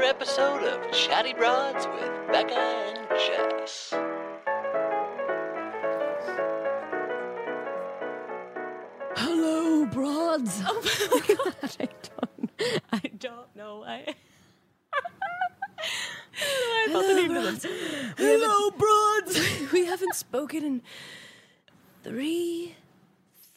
another episode of Chatty Broads with Becca and Jess. Hello, broads. Oh my god, I don't, I don't know why. I thought the name was. Hello, broads. we haven't spoken in three,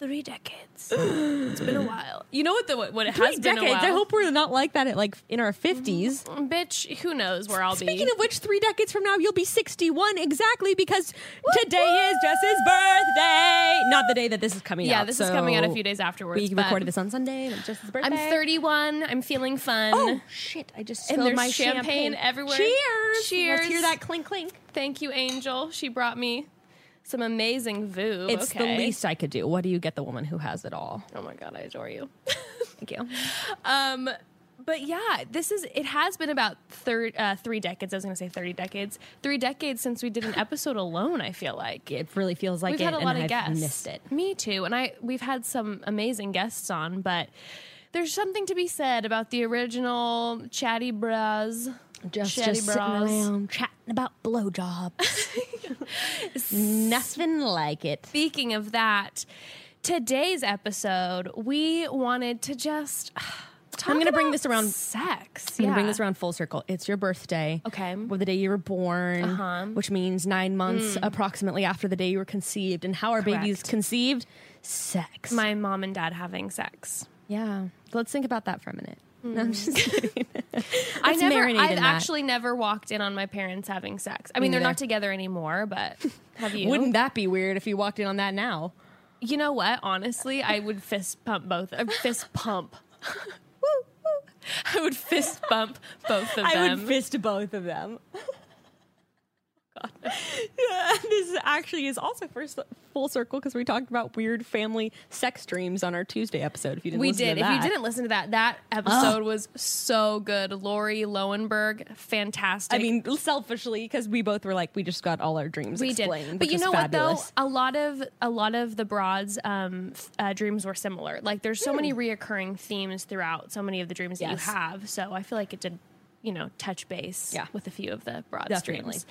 three decades. It's been a while. You know what the what it Three has been a decades. while. I hope we're not like that at like in our fifties. Mm, bitch. Who knows where I'll be. Speaking be? of which, three decades from now, you'll be sixty-one exactly because today is Jess's birthday. Not the day that this is coming out. yeah, this is coming out a few days afterwards. We but recorded this on Sunday. And it's Jess's birthday. I'm 31. I'm feeling fun. Oh shit! I just And spilled there's my champagne everywhere. Cheers! Cheers. Let's hear that clink clink. Thank you, Angel. She brought me some amazing Veuve. It's the least I could do. What do you get the woman who has it all? Oh my god, I adore you. Thank you. Um, but yeah, this is it has been about thir- uh, three decades. I was going to say thirty decades, three decades since we did an episode alone. I feel like It really feels like we've it, had a lot of I've guests. missed it. Me too, and I we've had some amazing guests on, but there's something to be said about the original chatty bras. Just, just sitting around chatting about blowjobs. Nothing like it. Speaking of that, today's episode, we wanted to just. Talk I'm gonna bring this around- sex. I'm gonna bring this around full circle. It's your birthday. Okay. Well, the day you were born, Uh-huh. which means nine months approximately after the day you were conceived. And how are babies conceived? Sex. My mom and dad having sex. yeah. Let's think about that for a minute. No, I'm just kidding. I Let's never. marinate I've in that. actually never walked in on my parents having sex. I mean, they're not together anymore, but have you? Wouldn't that be weird if you walked in on that now? you know what? Honestly, I would fist pump both. Uh, fist pump. Woo, woo. I would fist bump both of them. I would fist both of them. Yeah, this actually is also first full circle because we talked about weird family sex dreams on our Tuesday episode. If you didn't, we listen did. To If you didn't listen to that, that episode was so good. Lauri Loewenberg, fantastic. I mean, selfishly, because we both were like, we just got all our dreams we explained. did. But you know fabulous. what though? A lot of a lot of the broads um, uh, dreams were similar. Like there's so many reoccurring themes throughout so many of the dreams that you have. So I feel like it did, you know, touch base Yeah. with a few of the broads Definitely. dreams.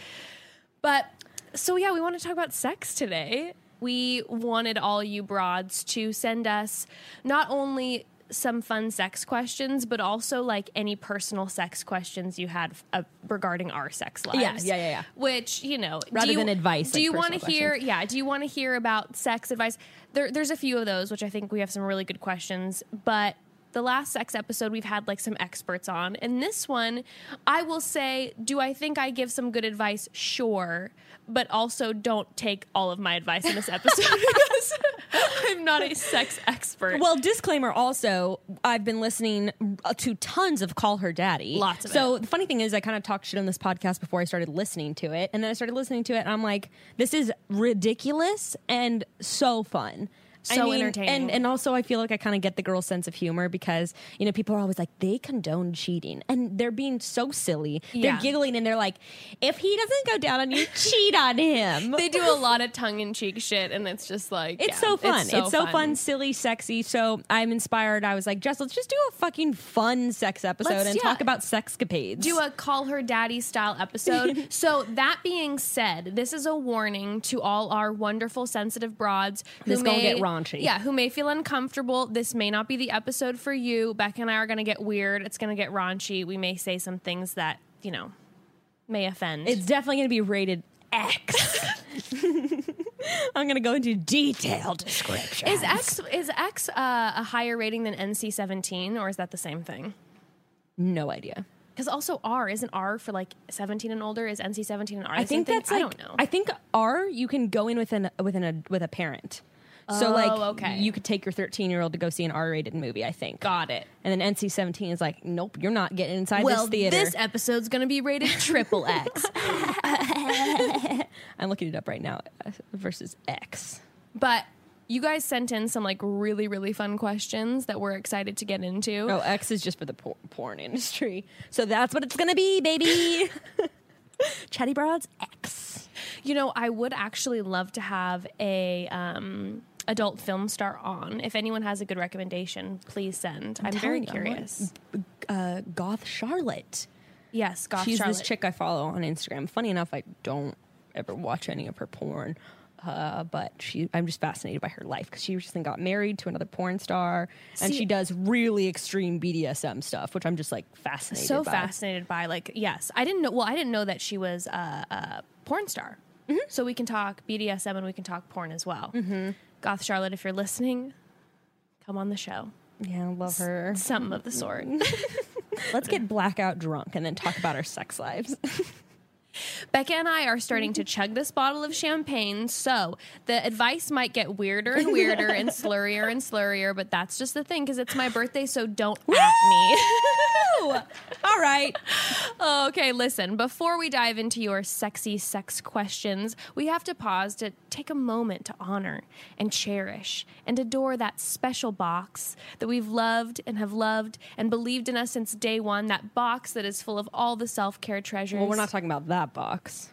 But so yeah, we want to talk about sex today. We wanted all you broads to send us not only some fun sex questions, but also like any personal sex questions you had uh, regarding our sex lives. Yeah, yeah, yeah, yeah. Which you know, Rather you- than advice, Do like you want to hear? Yeah. Do you want to hear about sex advice? There, there's a few of those, which I think we have some really good questions, but. The last sex episode, we've had like some experts on. And this one, I will say, do I think I give some good advice? Sure. But also don't take all of my advice in this episode because I'm not a sex expert. Well, disclaimer also, I've been listening uh, to tons of Call Her Daddy. Lots of So the funny thing is, I kind of talked shit on this podcast before I started listening to it. And then I started listening to it, and I'm like, this is ridiculous and so fun. I So mean, entertaining. And, and also, I feel like I kind of get the girl's sense of humor because, you know, people are always like, they condone cheating. And they're being so silly. Yeah. They're giggling and they're like, if he doesn't go down on you, cheat on him. they do a lot of tongue in cheek shit, and it's just like It's yeah, so fun. It's so, fun. silly, sexy. So I'm inspired. I was like, Jess, let's just do a fucking fun sex episode Let's- and yeah. talk about sexcapades. do a call her daddy style episode. so that being said, this is a warning to all our wonderful sensitive broads who This may get raunchy. Yeah, who may feel uncomfortable. This may not be the episode for you. Becca and I are going to get weird. It's going to get raunchy. We may say some things that you know may offend. it's definitely going to be rated X. I'm going to go into detailed description. is X is X uh, a higher rating than NC seventeen, or is that the same thing? no idea. Because also R isn't R for like seventeen and older. Is NC seventeen and R? I think that's I don't know. I think R you can go in with an with an a, with a parent. So Oh, like okay. you could take your 13 year old to go see an R rated movie. I think. Got it. And then NC 17 is like, nope, you're not getting inside Well, this theater. this episode's going to be rated triple X. I'm looking it up right now uh, versus X. but you guys sent in some like really, really fun questions that we're excited to get into. Oh, X is just for the por- porn industry. So that's what it's gonna be, baby. Chatty Broads X. You know, I would actually love to have a um, adult film star on. If anyone has a good recommendation, please send. I'm, very telling you, I want- curious. Uh, Goth Charlotte. Yes, Goth Charlotte. She's Charlotte. this chick I follow on Instagram. Funny enough, I don't ever watch any of her porn. Uh, but she, I'm just fascinated by her life because she recently got married to another porn star, and See- she does really extreme BDSM stuff, which I'm just like fascinated. so by. fascinated by like yes i didn't know well i didn't know that she was a, a porn star Mm-hmm. so we can talk bdsm and we can talk porn as well mm-hmm. Goth charlotte if you're listening come on the show Yeah, love her. something of the sort Let's get blackout drunk and then talk about our sex lives. becca and i are starting to chug this bottle of champagne so the advice might get weirder and weirder and slurrier and slurrier but that's just the thing because it's my birthday so don't at me All right. Okay, listen, before we dive into your sexy sex questions, we have to pause to take a moment to honor and cherish and adore that special box that we've loved and have loved and believed in us since day one. That box that is full of all the self care treasures. Well, we're not talking about that box.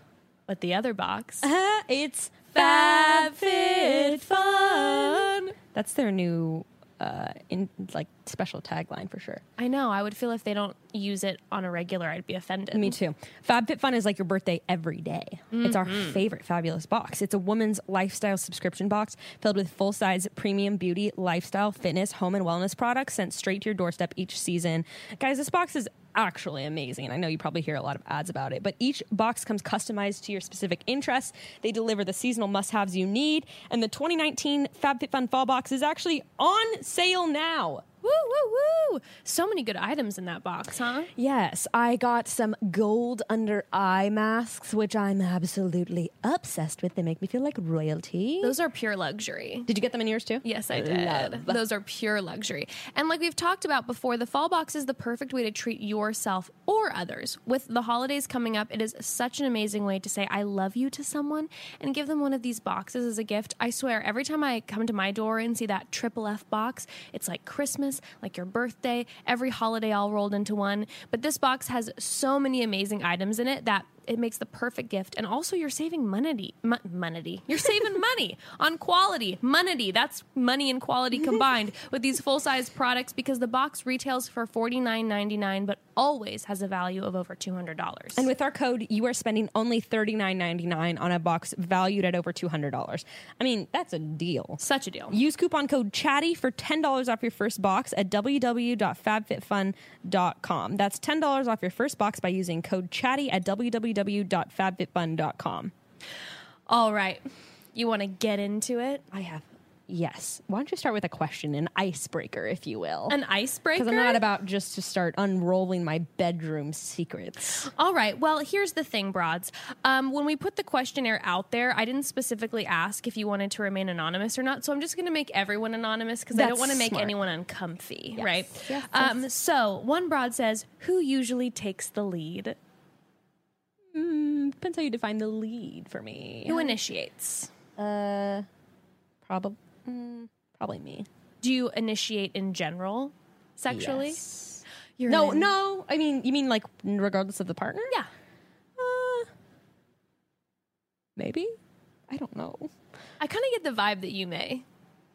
but the other box. it's FabFitFun. That's their new, uh, in like special tagline for sure. I know. I would feel if they don't use it on a regular, I'd be offended. Me too. FabFitFun is like your birthday every day. It's our Mm-hmm. favorite fabulous box. It's a woman's lifestyle subscription box filled with full size premium beauty, lifestyle, fitness, home, and wellness products sent straight to your doorstep each season. Guys, this box is actually amazing. I know you probably hear a lot of ads about it, but each box comes customized to your specific interests. They deliver the seasonal must haves you need, and the 2019 FabFitFun Fall Box is actually on sale now. Woo, woo, woo. So many good items in that box, huh? Yes, I got some gold under eye masks, which I'm absolutely obsessed with. They make me feel like royalty. Those are pure luxury. Did you get them in yours too? Yes, I did. Love. Those are pure luxury. And like we've talked about before, the fall box is the perfect way to treat yourself or others. With the holidays coming up, it is such an amazing way to say I love you to someone and give them one of these boxes as a gift. I swear, every time I come to my door and see that triple F box, it's like Christmas, like your birthday, every holiday all rolled into one. But this box has so many amazing items in it that it makes the perfect gift and also you're saving money Mo- money you're saving money on quality money that's money and quality combined with these full-size products because the box retails for $49.99 but always has a value of over $200 And with our code, you are spending only $39.99 on a box valued at over $200. I mean, that's a deal. such a deal Use coupon code CHATTY for $10 off your first box at www.fabfitfun.com. That's $10 off your first box by using code CHATTY at www.fabfitfun.com. all right you want to get into it I have, yes. Why don't you start with a question, an icebreaker, if you will? an icebreaker Because I'm not about just to start unrolling my bedroom secrets. All right. Well, here's the thing, broads. Um, when we put the questionnaire out there, I didn't specifically ask if you wanted to remain anonymous or not. So I'm just going to make everyone anonymous because I don't want to make smart. anyone uncomfy, Yes. right? Yes, Um, so one broad says, "Who usually takes the lead? Mm, depends how you define the lead for me. Who initiates? Uh, probably, mm, probably me. Do you initiate in general, sexually? Yes. You're No, an- no. I mean, you mean like regardless of the partner? Yeah. Uh, maybe. I don't know. I kind of get the vibe that you may.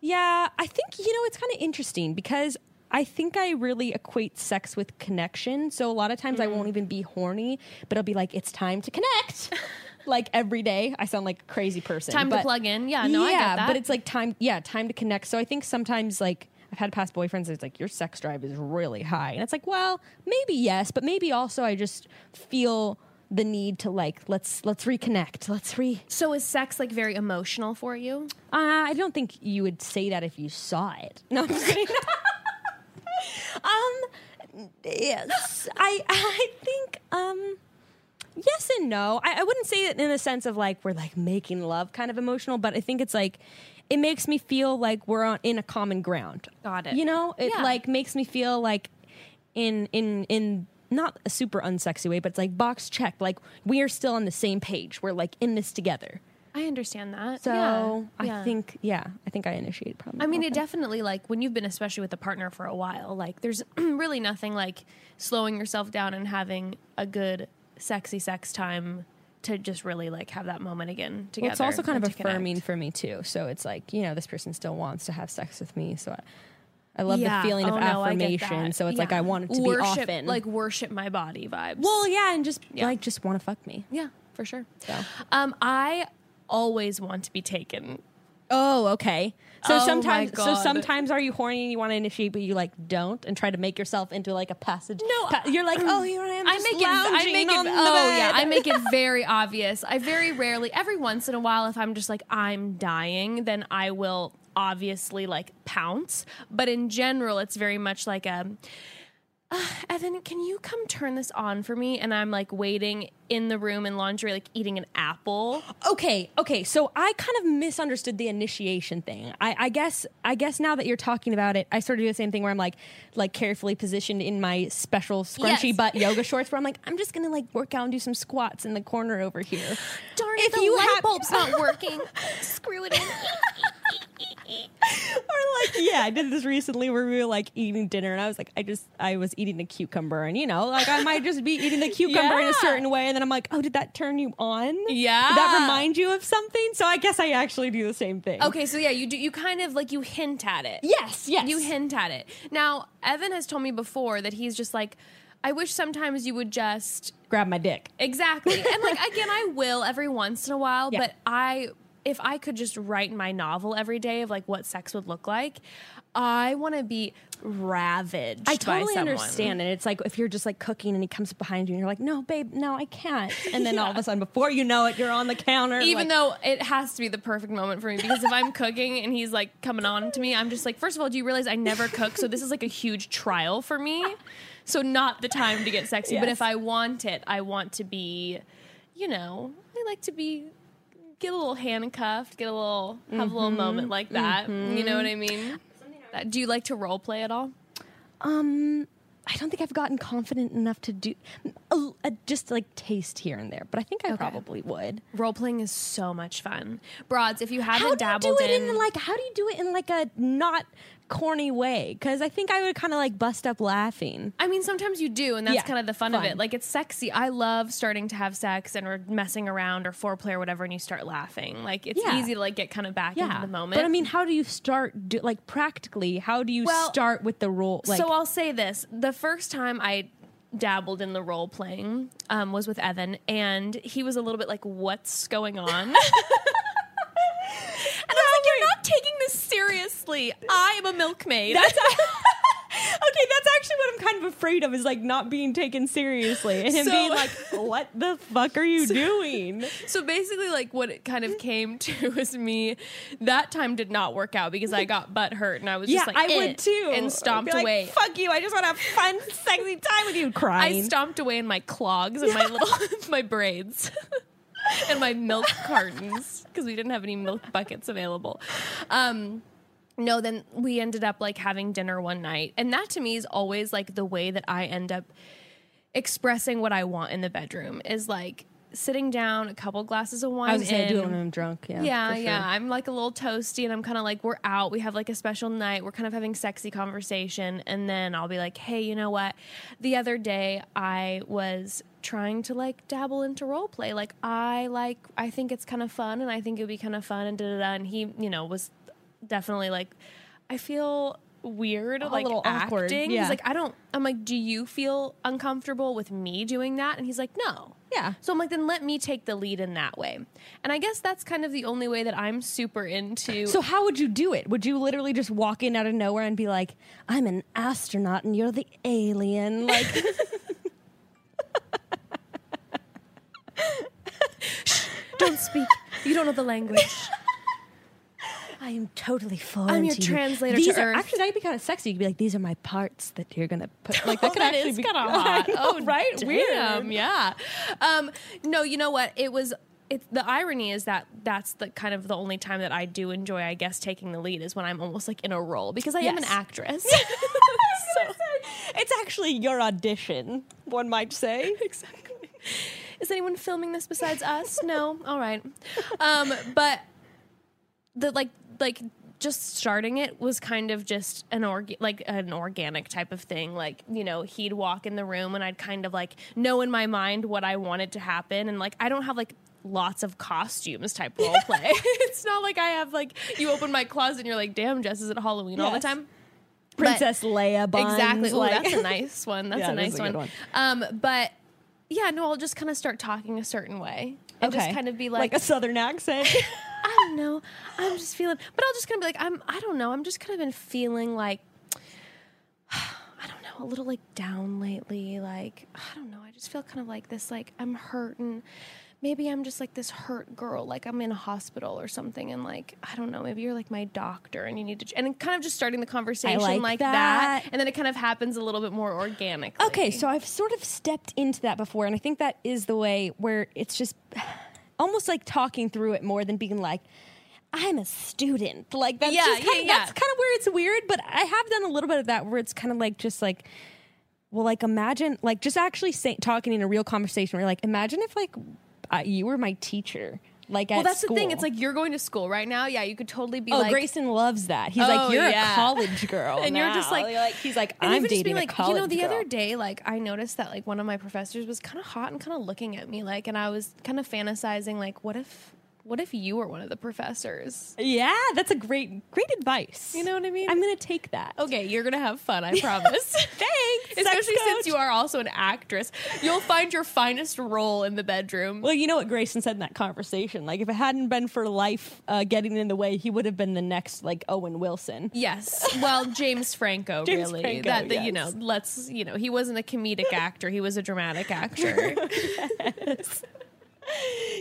Yeah, I think you know it's kind of interesting because I think I really equate sex with connection. So a lot of times I Mm. won't even be horny, but I'll be like, it's time to connect. like every day, I sound like a crazy person. Time to plug in. Yeah, no, I yeah, but it's like time. Yeah, time to connect. So I think sometimes like. I've had past boyfriends. It's like your sex drive is really high, and it's like, well, maybe yes, but maybe also I just feel the need to like let's let's reconnect. Let's re. So is sex like very emotional for you? Uh, I don't think you would say that if you saw it. No, I'm just kidding. um, yes, I I think um, yes and no. I, I wouldn't say it in the sense of like we're like making love kind of emotional, but I think it's like it makes me feel like we're on in a common ground. Got it. You know, it Yeah. like makes me feel like in in in not a super unsexy way, but it's like box checked. Like we are still on the same page. We're like in this together. I understand that. So Yeah, I yeah. think, yeah, I think I initiated probably. I mean, it definitely like when you've been, especially with a partner for a while, like there's really nothing like slowing yourself down and having a good, sexy sex time to just really like have that moment again together. Well, it's also kind of to connect. affirming for me too. So it's like you know, this person still wants to have sex with me. So I, I love Yeah. the feeling of Oh, no, affirmation. So it's like I want it to worship, be often. like worship my body vibes. well, yeah, and just Yeah. like just want to fuck me. yeah, for sure. So. Um, I always want to be taken. Oh, okay. So Oh sometimes, so sometimes are you horny and you want to initiate, but you like don't, and try to make yourself into like a passage. No, pa- you're like, oh, here I am. I make it. Oh, I make it. Oh yeah. I make it very obvious. I very rarely, every once in a while, if I'm just like I'm dying, then I will obviously like pounce. But in general, it's very much like a. "Uh, Evan, can you come turn this on for me? And I'm like waiting in the room in laundry, like eating an apple. Okay, okay. So I kind of misunderstood the initiation thing. I, I guess I guess now that you're talking about it, I sort of do the same thing where I'm like like carefully positioned in my special scrunchy Yes. butt yoga shorts where I'm like, I'm just gonna like work out and do some squats in the corner over here. Darn If it, the you light have- bulb's not working. Screw it in. or like, yeah, I did this recently where we were like eating dinner and I was like, I just I was eating a cucumber and you know, like I might just be eating the cucumber in a certain way and then I'm like, oh, did that turn you on? Yeah. Did that remind you of something? So I guess I actually do the same thing. Okay, so yeah, you do. You kind of like you hint at it. Yes, yes. You hint at it. Now, Evan has told me before that he's just like, I wish sometimes you would just grab my dick. exactly. and like again, I will every once in a while, Yeah. but I if I could just write my novel every day of like what sex would look like, I want to be ravaged. I totally understand. And it's like if you're just like cooking and he comes behind you and you're like, no, babe, no, I can't. And then all of a sudden, before you know it, you're on the counter. Even like- though it has to be the perfect moment for me because if I'm cooking and he's like coming on to me, I'm just like, first of all, do you realize I never cook? So this is like a huge trial for me. So not the time to get sexy. But if I want it, I want to be, you know, I like to be get a little handcuffed, get a little have a little moment like that. You know what I mean? That- Do you like to role play at all? um, I don't think I've gotten confident enough to do a, a- just like taste here and there, but I think I probably would. Role playing is so much fun. Broads, if you haven't How do you dabbled do it in, in like? How do you do it in like a not corny way? Because I think I would kind of like bust up laughing. I mean, sometimes you do, and that's Yeah, kind of the fun, of fun. it. Like, it's sexy. I love starting to have sex and or messing around or foreplay or whatever, and you start laughing. Like, it's Yeah. easy to like get kind of back into the moment. But I mean, how do you start? Do, like practically, how do you Well, start with the role? Like, so I'll say this: the first time I dabbled in the role playing um, was with Evan, and he was a little bit like, "What's going on?" and I was like, "You're not taking this seriously. I am a milkmaid." That's okay. That's actually what I'm kind of afraid of is like not being taken seriously and him So- being like, "What the fuck are you doing?" So basically, like what it kind of came to was me. That time did not work out because I got butt hurt and I was Yeah, just like, I "Eh," would too, and stomped like, away. Fuck you! I just want to have fun, sexy time with you. Crying. I stomped away in my clogs and my little my braids and my milk cartons because we didn't have any milk buckets available. Um, no, then we ended up like having dinner one night, and that to me is always like the way that I end up expressing what I want in the bedroom is like sitting down, a couple glasses of wine. I was gonna do it when I'm drunk. Yeah, Yeah, sure. yeah. I'm like a little toasty and I'm kind of like, we're out. We have like a special night. We're kind of having sexy conversation. And then I'll be like, hey, you know what? The other day I was trying to like dabble into role play. Like, I like, I think it's kind of fun and I think it would be kind of fun and da da da. And he, you know, was definitely like, I feel weird like little awkward, acting. yeah. He's like, I don't, I'm like, do you feel uncomfortable with me doing that? And he's like, no. Yeah. So I'm like, then let me take the lead in that way. And I guess that's kind of the only way that I'm super into. So how would you do it? Would you literally just walk in out of nowhere and be like, "I'm an astronaut and you're the alien"? Like, don't speak. You don't know the language. I am totally foreign. I'm your to you. translator These to are, Earth. Actually, that'd be kind of sexy. You could be like, "These are my parts that you're gonna put." Like that could that actually be kind of hot. know, Oh, right? Damn, Weird. yeah. Um, no, you know what? It was. It's the irony is that that's the kind of the only time that I do enjoy, I guess, taking the lead is when I'm almost like in a role because I am an actress. So, it's actually your audition, one might say. exactly. Is anyone filming this besides us? No. All right. Um, but the like like just starting it was kind of just an org like an organic type of thing. Like you know, he'd walk in the room and I'd kind of like know in my mind what I wanted to happen, and like I don't have like lots of costumes type role play. it's not like I have like you open my closet and you're like, damn, Jess is at Halloween all the time. Princess Leia buns. Exactly. Ooh, like- that's a nice one. That's Yeah, a nice a good one. Um, but yeah, no, I'll just kind of start talking a certain way and just kind of be like, like a southern accent. I don't know. I'm just feeling, but I'll just kind of be like, I'm, I don't know. I'm just kind of been feeling like, I don't know, a little like down lately. Like, I don't know. I just feel kind of like this, like I'm hurting. Maybe I'm just like this hurt girl, like I'm in a hospital or something, and like I don't know. Maybe you're like my doctor, and you need to, and kind of just starting the conversation like like, that. that. and then it kind of happens a little bit more organically. Okay, so I've sort of stepped into that before, and I think that is the way where it's just almost like talking through it more than being like, I'm a student. Like that's Yeah, just kind yeah, of, yeah. that's kind of where it's weird, but I have done a little bit of that where it's kind of like just like well, like imagine like just actually say, talking in a real conversation where you're like imagine if like uh, you were my teacher. Like well, at that's the thing. It's like you're going to school right now. Yeah, you could totally be Oh, like, Grayson loves that. He's Oh, like, you're yeah. a college girl, And you're just now." like- he's like, I'm dating being a like, college you know, the girl. other day, like I noticed that like one of my professors was kind of hot and kind of looking at me, like, and I was kind of fantasizing, like, what if, what if you were one of the professors? Yeah, that's a great, great advice. You know what I mean? I'm gonna take that. Okay, you're gonna have fun, I promise. Thanks, Especially since you are also an actress, you'll find your finest role in the bedroom. Well, you know what Grayson said in that conversation. Like, if it hadn't been for life uh, getting in the way, he would have been the next like Owen Wilson. Yes. Well, James Franco, James really. Franco, that, that you know, let's you know, he wasn't a comedic actor; he was a dramatic actor.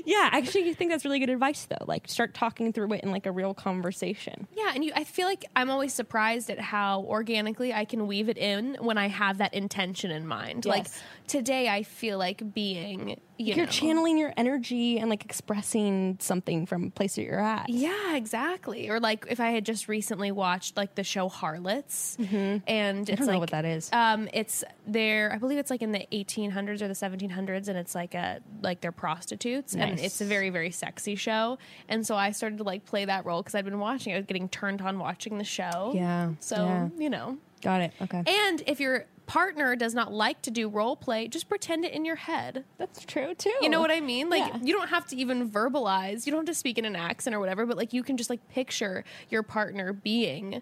Yeah, actually, I think that's really good advice though. Like, start talking through it in like a real conversation. Yeah, and you, I feel like I'm always surprised at how organically I can weave it in when I have that intention in mind. Like Yes. Today, I feel like being, you You're know, channeling your energy and like expressing something from a place that you're at. Yeah, exactly. Or like if I had just recently watched like the show Harlots, and it's Mm-hmm. don't know like what that is. Um, it's there. I believe it's like in the 1800s or the 1700s, and it's like a like they're prostitutes, and it's a very very sexy show. And so I started to like play that role because I'd been watching. I was getting turned on watching the show. Yeah, So yeah. you know, Got it. Okay. and if your partner does not like to do role play, just pretend it in your head. that's true too. You know what I mean? Like Yeah. you don't have to even verbalize. You don't have to speak in an accent or whatever, but like you can just like picture your partner being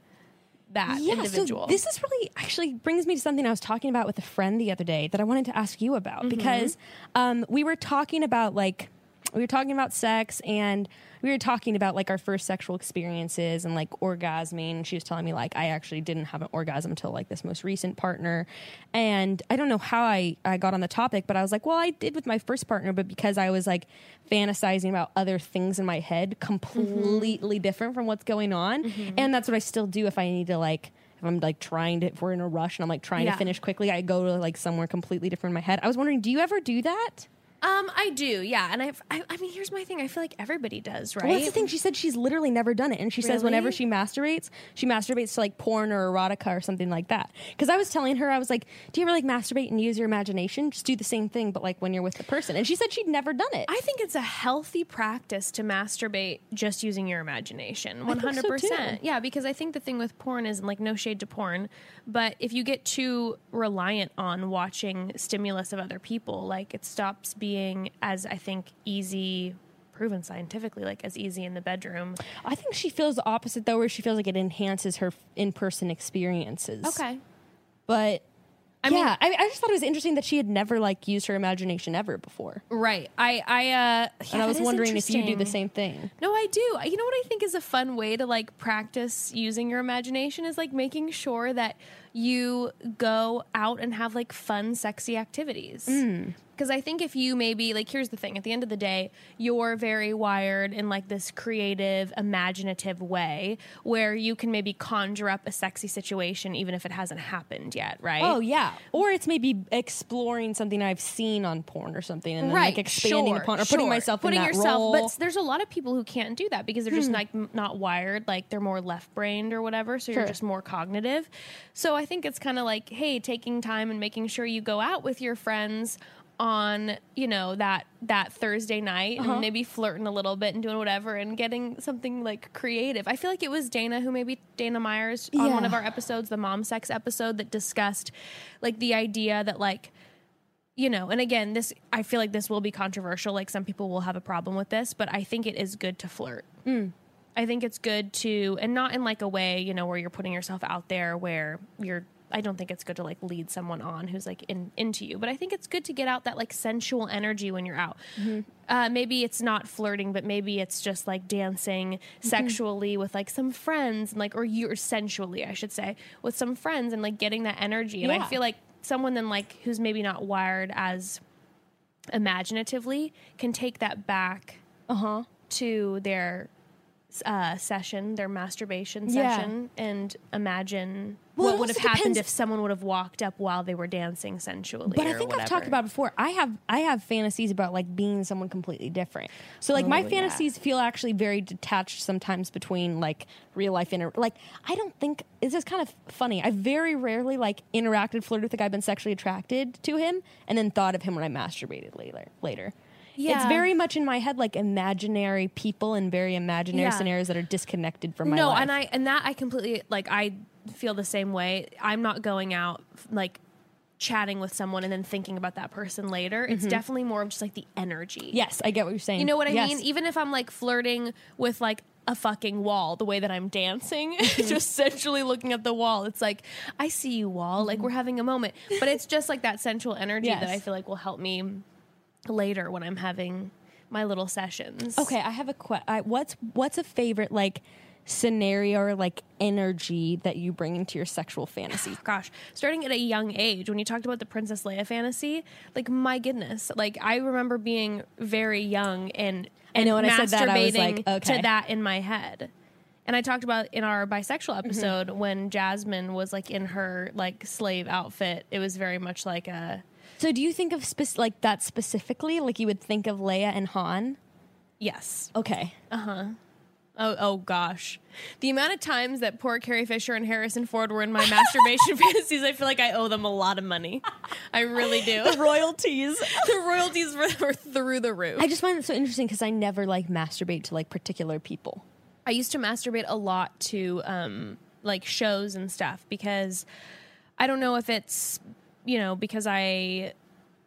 that yeah, individual. So this is really actually brings me to something I was talking about with a friend the other day that I wanted to ask you about Mm-hmm. because um, we were talking about like we were talking about sex and we were talking about like our first sexual experiences and like orgasming. She was telling me like I actually didn't have an orgasm until like this most recent partner, and I don't know how I I got on the topic, but I was like, well, I did with my first partner, but because I was like fantasizing about other things in my head, completely mm-hmm. different from what's going on, mm-hmm. and that's what I still do if I need to like if I'm like trying to, if we're in a rush and I'm like trying Yeah. to finish quickly, I go to like somewhere completely different in my head. I was wondering, do you ever do that? Um, I do, yeah. And I've, I, I mean, here's my thing. I feel like everybody does, right? Well, that's the thing. She said she's literally never done it, and she says whenever she masturbates, she masturbates to like porn or erotica or something like that. Because I was telling her, I was like, "Do you ever like masturbate and use your imagination? Just do the same thing, but like when you're with the person." And she said she'd never done it. I think it's a healthy practice to masturbate just using your imagination. One think so, hundred percent. Yeah, because I think the thing with porn is like no shade to porn, but if you get too reliant on watching stimulus of other people, like it stops being as I think easy proven scientifically like as easy in the bedroom. I think she feels the opposite though, where she feels like it enhances her in-person experiences. Okay. But I mean- yeah, I, I just thought it was interesting that she had never like used her imagination ever before, Right. I I uh yeah, and I was wondering if you do the same thing. No, I do. You know what I think is a fun way to like practice using your imagination is like making sure that you go out and have like fun, sexy activities. Because I think if you maybe like, here's the thing: at the end of the day, you're very wired in like this creative, imaginative way where you can maybe conjure up a sexy situation even if it hasn't happened yet, right? Oh yeah, or it's maybe exploring something I've seen on porn or something, and then like expanding sure, upon or putting sure. myself putting in that yourself role. Hmm. but there's a lot of people who can't do that because they're just like not wired like they're more left brained or whatever so you're just more cognitive so i think it's kind of like hey taking time and making sure you go out with your friends on you know that that thursday night Uh-huh. and maybe flirting a little bit and doing whatever and getting something like creative i feel like it was dana who maybe dana myers on one of our episodes the mom sex episode that discussed like the idea that like you know, and again, this I feel like this will be controversial. Like some people will have a problem with this, but I think it is good to flirt. I think it's good to, and not in like a way, you know, where you're putting yourself out there where you're, I don't think it's good to like lead someone on who's like in, into you, but I think it's good to get out that like sensual energy when you're out. Uh, maybe it's not flirting, but maybe it's just like dancing sexually with like some friends and like, or you're sensually, I should say, with some friends and like getting that energy. And I feel like someone then like who's maybe not wired as imaginatively can take that back Uh huh. to their uh, session, their masturbation Yeah. session, and imagine Well, what would have also happened if someone would have walked up while they were dancing sensually. But I think I've talked about before. I have I have fantasies about like being someone completely different. So like my Oh, yeah. fantasies feel actually very detached sometimes between like real life and like I don't think it's just kind of funny. I very rarely like interacted, flirted with a guy, been sexually attracted to him, and then thought of him when I masturbated later. Later. It's very much in my head like imaginary people and very imaginary Yeah. scenarios that are disconnected from my no, life. and I and that I completely like. I feel the same way. I'm not going out like chatting with someone and then thinking about that person later. It's definitely more of just like the energy. Mm-hmm. yes, I get what you're saying. You know what I Yes. mean? Even if I'm like flirting with like a fucking wall, the way that I'm dancing, Mm-hmm. just sensually looking at the wall, it's like, I see you, wall. Like we're having a moment. But it's just like that sensual energy that I feel like will help me later when I'm having my little sessions. Okay, I have a question. What's what's a favorite like scenario or like energy that you bring into your sexual fantasy? Gosh, starting at a young age, when you talked about the Princess Leia fantasy, like my goodness, like I remember being very young and, and know, when I said that, I was like, okay. to that in my head. And I talked about in our bisexual Mm-hmm. episode when Jasmine was like in her like slave outfit. It was very much like a So, do you think of spec- like that specifically? Like you would think of Leia and Han? yes. Okay, Uh huh. Oh, oh gosh, the amount of times that poor Carrie Fisher and Harrison Ford were in my masturbation fantasies, I feel like I owe them a lot of money. I really do. The royalties. the royalties were, were through the roof. I just find it so interesting because I never like masturbate to like particular people. I used to masturbate a lot to um, like shows and stuff because I don't know if it's you know because I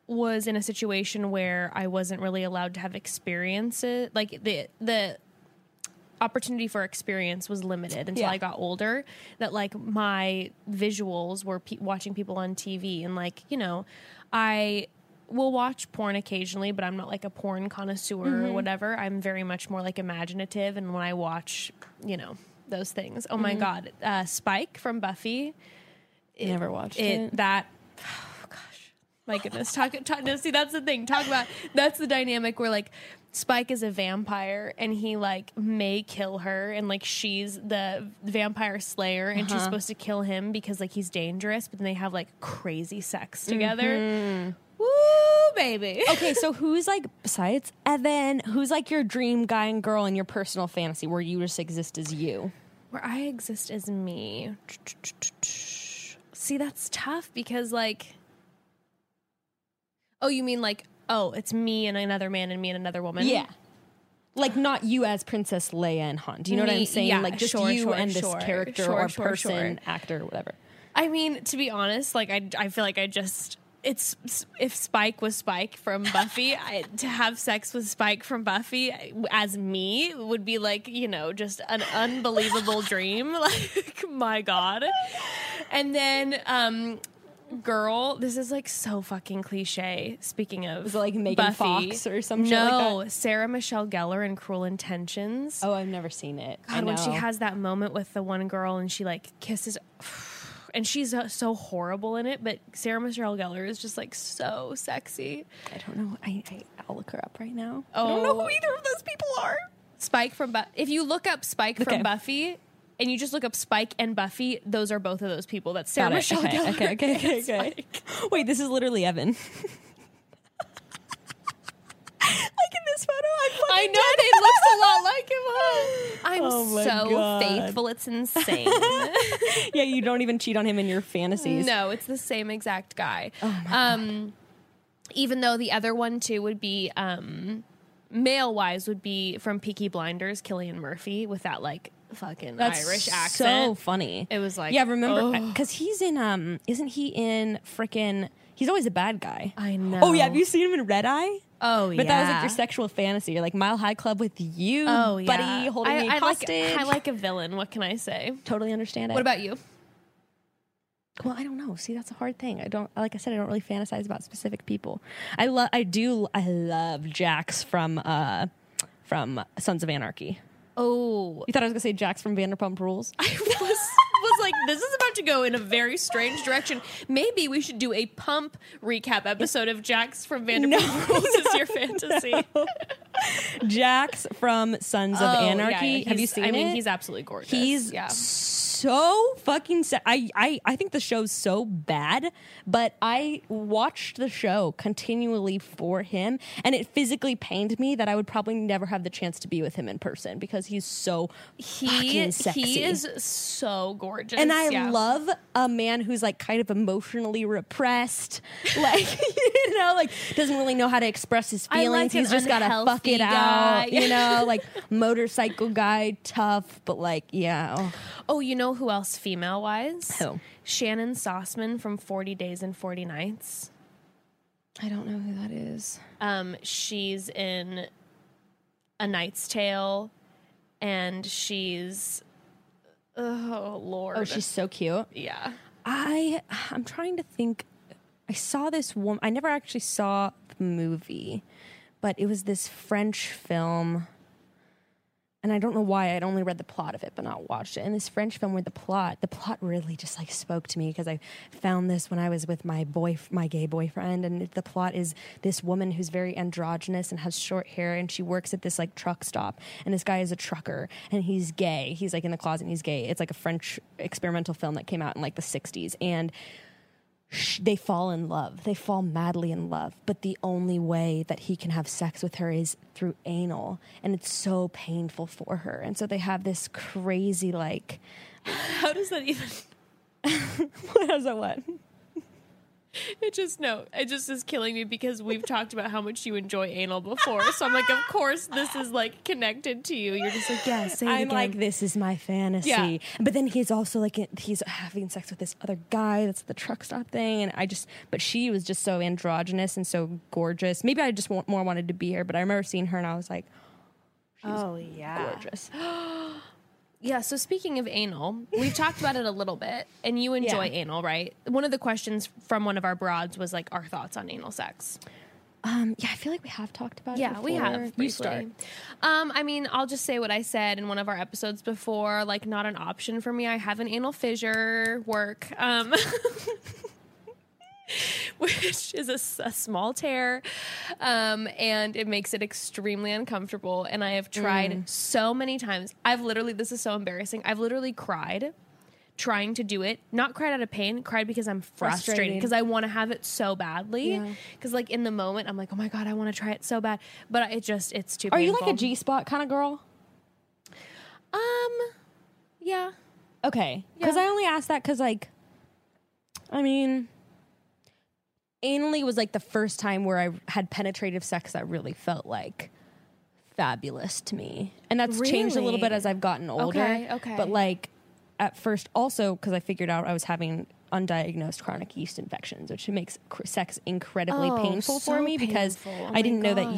was in a situation where I wasn't really allowed to have experiences like the the opportunity for experience was limited until Yeah. I got older that like my visuals were pe- watching people on TV and like you know I will watch porn occasionally but I'm not like a porn connoisseur or whatever I'm very much more like imaginative and when I watch you know those things oh my god uh, Spike from Buffy never watched it it. that oh gosh my goodness talk, talk no see that's the thing talk about that's the dynamic where like spike is a vampire and he like may kill her and like she's the vampire slayer and she's uh-huh. supposed to kill him because like he's dangerous but then they have like crazy sex mm-hmm. together woo baby Okay, so who's like besides Evan? Who's like your dream guy and girl in your personal fantasy where you just exist as you? where I exist as me. See, that's tough because, like, oh, you mean like, oh, it's me and another man and me and another woman? Yeah. Like not you as Princess Leia and Han. Do you know what I'm saying? yeah, like just sure, you sure, and this sure, character sure, or person, actor, whatever. I mean, to be honest, like, I, I feel like I just. It's if Spike was Spike from Buffy, I, to have sex with Spike from Buffy as me would be like you know just an unbelievable dream. Like my god, and then um, girl, this is like so fucking cliche. Speaking of, Was it like Megan Buffy. Fox or some shit like no, Sarah Michelle Gellar in Cruel Intentions. Oh, I've never seen it. I God, when she has that moment with the one girl and she like kisses, and she's uh, so horrible in it, but Sarah Michelle Gellar is just like so sexy. I don't know. I, I I'll look her up right now. Oh, I don't know who either of those people are. Spike from Bu- if you look up Spike Okay. from Buffy. And you just look up Spike and Buffy; those are both of those people. That's Sarah Michelle Okay, Gellar. okay, okay, okay, okay. Wait, this is literally Evan. this photo, I'm I fucking know they looks a lot like him. Huh? I'm Oh so God. faithful; it's insane. Yeah, you don't even cheat on him in your fantasies. No, it's the same exact guy. Oh um, even though the other one too would be um, male wise would be from Peaky Blinders, Cillian Murphy with that like fucking That's Irish accent. so funny. It was like, yeah, remember oh. because he's in um, isn't he in frickin' He's always a bad guy. I know. Oh yeah, have you seen him in Red Eye? Oh But that was like your sexual fantasy. You're like Mile High Club with you, Oh yeah, buddy, holding I, me I hostage. Like, I like a villain. What can I say? totally understand it. What about you? Well, I don't know. See, that's a hard thing. I don't like I said I don't really fantasize about specific people. I love I do I love Jax from uh from Sons of Anarchy. Oh, You thought I was going to say Jax from Vanderpump Rules? I like, this is about to go in a very strange direction. Maybe we should do a pump recap episode of Jax from Vanderpump Rules Is your fantasy. Jax from Sons of Oh, yeah, Anarchy. yeah, Have you seen I mean, he's absolutely gorgeous. He's yeah. so fucking. Se- I, I I think the show's so bad, but I watched the show continually for him, and it physically pained me that I would probably never have the chance to be with him in person because he's so He fucking sexy. he is so gorgeous, and I yeah. love a man who's like kind of emotionally repressed, like you know, like doesn't really know how to express his I like feelings. He's just gotta fuck it guy. out, you know, like motorcycle guy, tough, but like yeah. oh. Oh, you know who else female wise? Who? Shannyn Sossamon from Forty Days and Forty Nights. I don't know who that is. Um, she's in A Knight's Tale, and she's oh lord, Oh, she's so cute. yeah. I I'm trying to think. I saw this woman. I never actually saw the movie, but it was this French film. And I don't know why I'd only read the plot of it, but not watched it. And this French film where the plot, the plot really just like spoke to me because I found this when I was with my boy, my gay boyfriend. And the plot is this woman who's very androgynous and has short hair, and she works at this like truck stop. And this guy is a trucker, and he's gay. He's like in the closet, and he's gay. It's like a French experimental film that came out in like the '60s, and they fall in love. They fall madly in love. But the only way that he can have sex with her is through anal. And it's so painful for her. And so they have this crazy, like, How does that even? what is that? What? It just no, it just is killing me because we've talked about how much you enjoy anal before. So I'm like, of course, this is like connected to you. You're just like, yeah, say it I'm again. like, this is my fantasy. Yeah. But then he's also like, he's having sex with this other guy that's the truck stop thing. And I just, but she was just so androgynous and so gorgeous. Maybe I just want, more wanted to be her, but I remember seeing her and I was like, oh yeah, gorgeous. Yeah, so speaking of anal, we've talked about it a little bit, and you enjoy Yeah. anal, right? One of the questions from one of our broads was like our thoughts on anal sex. Um, yeah, I feel like we have talked about it. Yeah, we have. You briefly. start. Um, I mean, I'll just say what I said in one of our episodes before. Like, not an option for me. I have an anal fissure work, um, which is a small tear, um, and it makes it extremely uncomfortable. And I have tried Mm. so many times. I've literally. This is so embarrassing. I've literally cried. Trying to do it, not cried out of pain, cried because I'm frustrated because I want to have it so badly. Yeah. Because like in the moment, I'm like, oh my god, I want to try it so bad, but it just it's too. Are you like a G spot kind of girl? Um, yeah. Okay, because Yeah. I only asked that because, like, I mean, anally was like the first time where I had penetrative sex that really felt like fabulous to me, and that's changed a little bit as I've gotten older. Okay, okay. But like at first, also because I figured out I was having undiagnosed chronic yeast infections, which makes cr- sex incredibly Oh, painful for so me because. Oh I didn't my know that.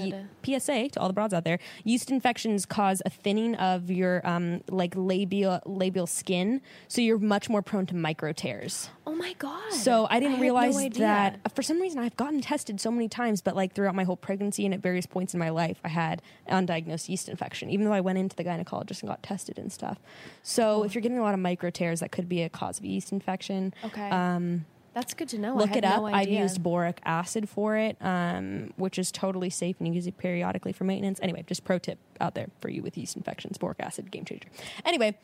Ye- PSA to all the broads out there: yeast infections cause a thinning of your um, like labial labial skin, so you're much more prone to micro tears. Oh my god. So I didn't no realize idea. that uh, for some reason I've gotten tested so many times, but like throughout my whole pregnancy and at various points in my life, I had undiagnosed yeast infection, even though I went into the gynecologist and got tested and stuff. So if you're getting a lot of micro tears, that could be a cause of yeast infection. Okay. Um, That's good to know. Look it up. no I've used boric acid for it, um, which is totally safe and you use it periodically for maintenance. Anyway, just pro tip out there for you with yeast infections: boric acid, game changer. Anyway,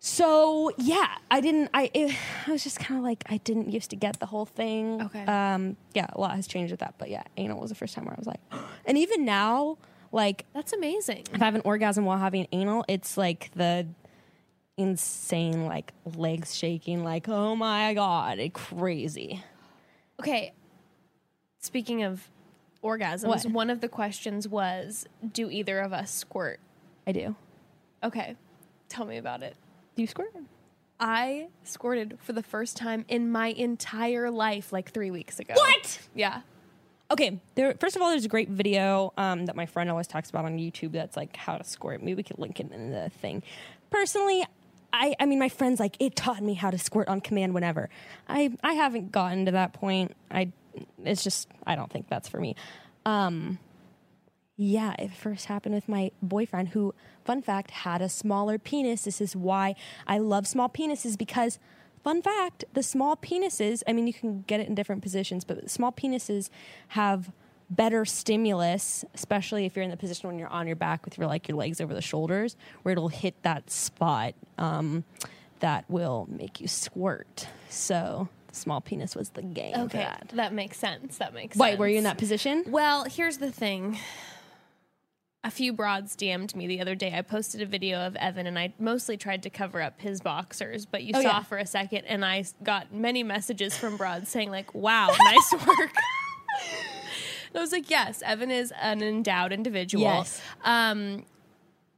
so yeah, I didn't. I it, I was just kind of like I didn't used to get the whole thing. Okay. Um. Yeah, a lot has changed with that, but yeah, anal was the first time where I was like, and even now, like That's amazing. if I have an orgasm while having anal, it's like the insane like legs shaking like oh my god crazy Okay. Speaking of orgasms, What? one of the questions was, do either of us squirt? i do Okay. Tell me about it. Do you squirt? I squirted for the first time in my entire life like three weeks ago. What? Yeah. Okay, there. First of all, there's a great video um, that my friend always talks about on YouTube. That's like how to squirt. Maybe we could link it in the thing. Personally, I, I mean, my friend's like it taught me how to squirt on command whenever. I, I haven't gotten to that point. I, it's just I don't think that's for me. Um, yeah, it first happened with my boyfriend, who, fun fact, had a smaller penis. This is why I love small penises because, fun fact, the small penises, I mean, you can get it in different positions, but small penises have better stimulus, especially if you're in the position when you're on your back with your like your legs over the shoulders, where it'll hit that spot um, that will make you squirt. So, the small penis was the game. Okay. that. That makes sense. That makes Wait, sense. were you in that position? Well, here's the thing. A few broads DM'd me the other day. I posted a video of Evan, and I mostly tried to cover up his boxers, but you Oh, saw yeah. for a second, and I got many messages from broads saying like, "Wow, nice work." And I was like, "Yes, Evan is an endowed individual." Yes. Um,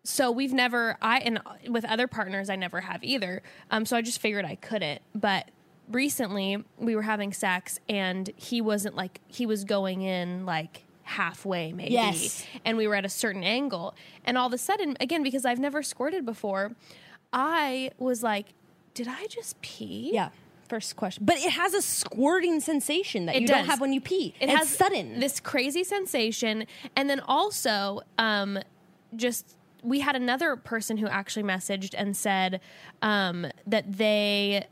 so we've never I and with other partners I never have either. Um, so I just figured I couldn't. But recently we were having sex and he wasn't like he was going in like halfway maybe Yes. and we were at a certain angle and all of a sudden again because I've never squirted before I was like did I just pee Yeah. First question. But it has a squirting sensation that It you does. don't have when you pee. it it's has sudden. this crazy sensation and then also um just we had another person who actually messaged and said um that they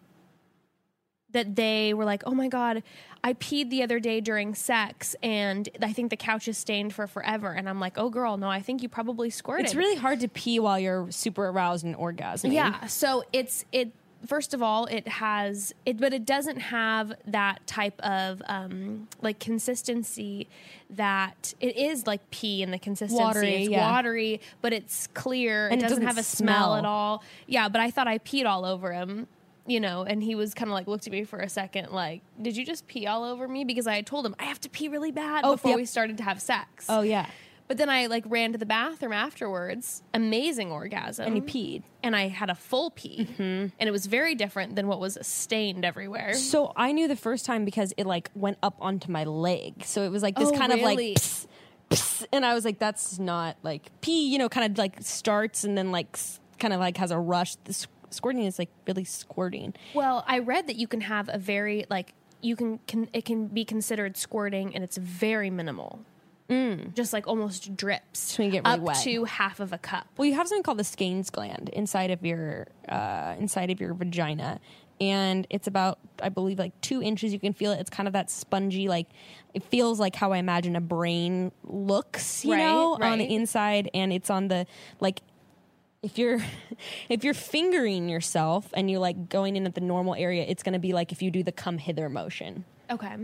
that they were like oh my god i peed the other day during sex and i think the couch is stained for forever and i'm like oh girl no i think you probably squirted it's really hard to pee while you're super aroused and orgasming. yeah. So it's it. First of all, it has it, but it doesn't have that type of um, like consistency that it is like pee in the consistency. Watery, it's yeah. watery, but it's clear. And it doesn't doesn't have a smell. smell. at all. Yeah, but I thought I peed all over him. You know, and he was kind of like looked at me for a second, like, "Did you just pee all over me?" Because I had told him I have to pee really bad Oh, before yep. we started to have sex. Oh, yeah. But then I like ran to the bathroom afterwards. Amazing orgasm. And you peed. And I had a full pee. Mm-hmm. And it was very different than what was stained everywhere. So I knew the first time because it like went up onto my leg. So it was like this Oh, kind of like really? pss, pss, and I was like, that's not like pee, you know, kind of like starts and then like kind of like has a rush. The squirting is like really squirting. Well, I read that you can have a very like you can, can it can be considered squirting and it's very minimal. Just like almost drips. So you get really up wet. to half of a cup. Well, you have something called the Skene's gland inside of your uh, inside of your vagina, and it's about I believe like two inches. You can feel it. It's kind of that spongy, like it feels like how I imagine a brain looks, you Right, know, on the inside, and it's on the like. If you're if you're fingering yourself and you're like going in at the normal area, it's going to be like if you do the come hither motion. Okay.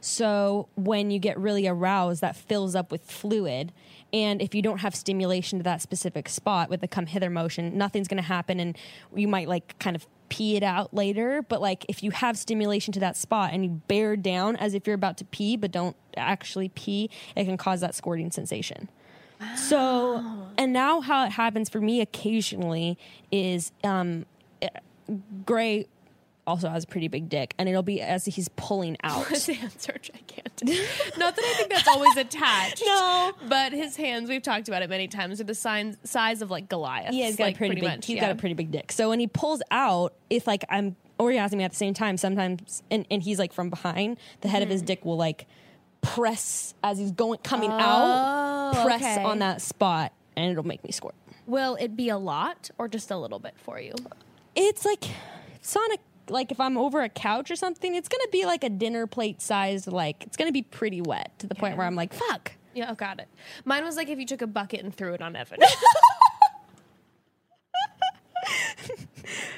So when you get really aroused, that fills up with fluid. And if you don't have stimulation to that specific spot with the come hither motion, nothing's going to happen. And you might like kind of pee it out later. But like if you have stimulation to that spot and you bear down as if you're about to pee, but don't actually pee, it can cause that squirting sensation. So, and now how it happens for me occasionally is um, eh, Gray also has a pretty big dick, and it'll be as he's pulling out. His hands are gigantic. Not that I think that's always attached. No. But his hands, we've talked about it many times, are the sign, size of like Goliath. Yeah, he's got like, a pretty, big. much. He's yeah. got a pretty big dick. So when he pulls out, if like I'm orgasming at the same time, sometimes and, and he's like from behind, the head of Mm-hmm. his dick will like press as he's going coming Oh, out, press okay. on that spot, and it'll make me squirt. Will it be a lot or just a little bit for you? It's like a like if I'm over a couch or something, it's gonna be like a dinner plate sized like it's gonna be pretty wet to the point where I'm like fuck. Yeah, oh, got it. Mine was like if you took a bucket and threw it on Evan.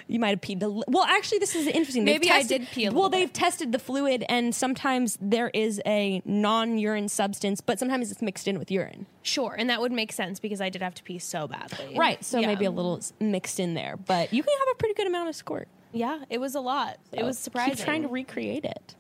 You might have peed. A li- well, actually, this is interesting. They've Maybe I tested- did pee a Well, little they've bit. tested the fluid, and sometimes there is a non-urine substance, but sometimes it's mixed in with urine. sure, and that would make sense because I did have to pee so badly. Right. So Yeah. maybe a little s- mixed in there, but you can have a pretty good amount of squirt. Yeah, it was a lot. it was So surprising. Keep trying to recreate it.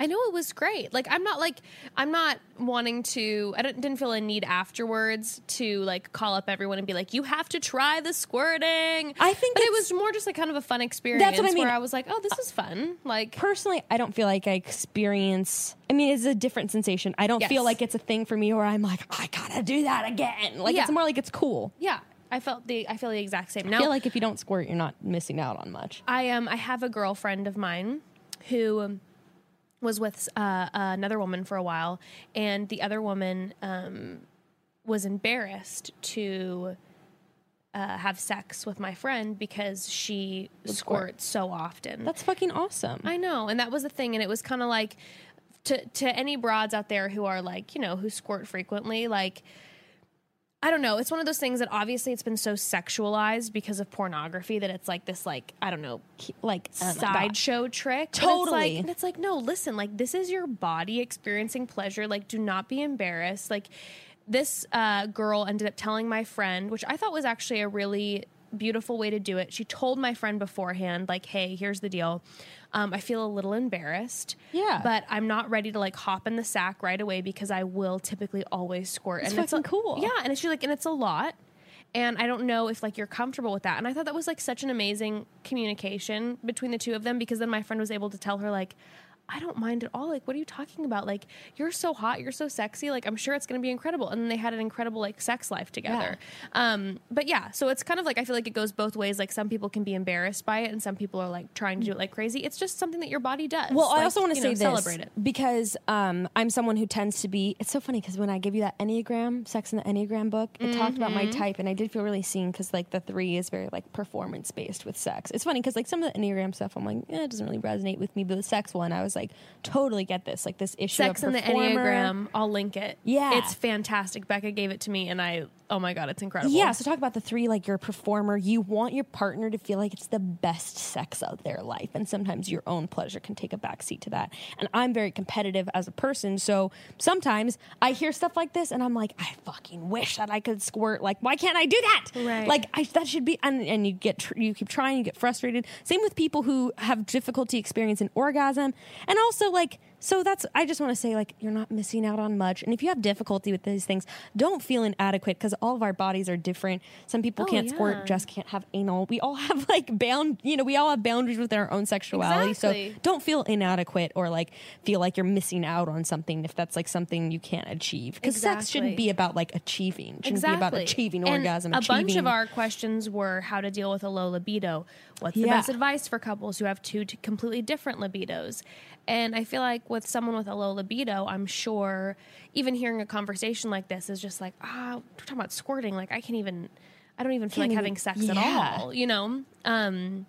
I know it was great. Like I'm not like I'm not wanting to. I didn't feel a need afterwards to like call up everyone and be like, "You have to try the squirting." I think but it was more just like kind of a fun experience. That's what I mean. Where I was like, "Oh, this is fun." Like personally, I don't feel like I experience. I mean, it's a different sensation. I don't Yes. feel like it's a thing for me where I'm like, I gotta do that again. Like Yeah. it's more like it's cool. yeah, I felt the I feel the exact same. Now, I feel like if you don't squirt, you're not missing out on much. I um I have a girlfriend of mine who was with uh, another woman for a while, and the other woman um, was embarrassed to uh, have sex with my friend because she squirt. squirts so often. That's fucking awesome. I know, and that was the thing, and it was kind of like to to any broads out there who are like you know who squirt frequently, like. I don't know. It's one of those things that obviously it's been so sexualized because of pornography that it's like this, like I don't know, like oh sideshow trick. Totally. It's like, and it's like, no, listen, like this is your body experiencing pleasure. Like, do not be embarrassed. Like, this uh, girl ended up telling my friend, which I thought was actually a really beautiful way to do it. She told my friend beforehand, like, hey, here's the deal. Um, I feel a little embarrassed. Yeah. But I'm not ready to like hop in the sack right away because I will typically always squirt. And it's a- fucking cool. Yeah. And it's like, and it's a lot and I don't know if like you're comfortable with that. And I thought that was like such an amazing communication between the two of them because then my friend was able to tell her like I don't mind at all. Like, what are you talking about? Like, you're so hot, you're so sexy. Like, I'm sure it's going to be incredible. And then they had an incredible like sex life together. Um, but yeah, so it's kind of like I feel like it goes both ways. Like, some people can be embarrassed by it, and some people are like trying to do it like crazy. It's just something that your body does. Well, I also want to say know, this celebrate it. because um, I'm someone who tends to be. It's so funny because when I give you that Enneagram, Sex in the Enneagram book, it talked about my Mm-hmm. type, and I did feel really seen because like the three is very like performance based with sex. It's funny because like some of the Enneagram stuff, I'm like, eh, it doesn't really resonate with me, but the sex one, I was like, totally get this, like this issue Sex of in the. Enneagram. I'll link it. Yeah. it's fantastic. Becca gave it to me, and I oh my god, it's incredible. Yeah, so talk about the three. Like you're a performer, you want your partner to feel like it's the best sex of their life, and sometimes your own pleasure can take a backseat to that. And I'm very competitive as a person, so sometimes I hear stuff like this, and I'm like, I fucking wish that I could squirt. Like, why can't I do that? Right. Like, I, that should be. And, and you get tr- you keep trying, you get frustrated. Same with people who have difficulty experiencing orgasm, and also like. So that's I just want to say like you're not missing out on much. And if you have difficulty with these things, don't feel inadequate because all of our bodies are different. Some people Oh, can't yeah. squirt, just can't have anal. We all have like bound, you know, we all have boundaries with our own sexuality. Exactly. So don't feel inadequate or like feel like you're missing out on something if that's like something you can't achieve. Because sex shouldn't be about like achieving. It shouldn't be about achieving And orgasm. A achieving, bunch of our questions were how to deal with a low libido. What's the best advice for couples who have two t- completely different libidos? And I feel like with someone with a low libido, I'm sure even hearing a conversation like this is just like, ah, we're talking about squirting. Like I can't even, I don't even feel Can't like even- having sex yeah. at all. You know. Um,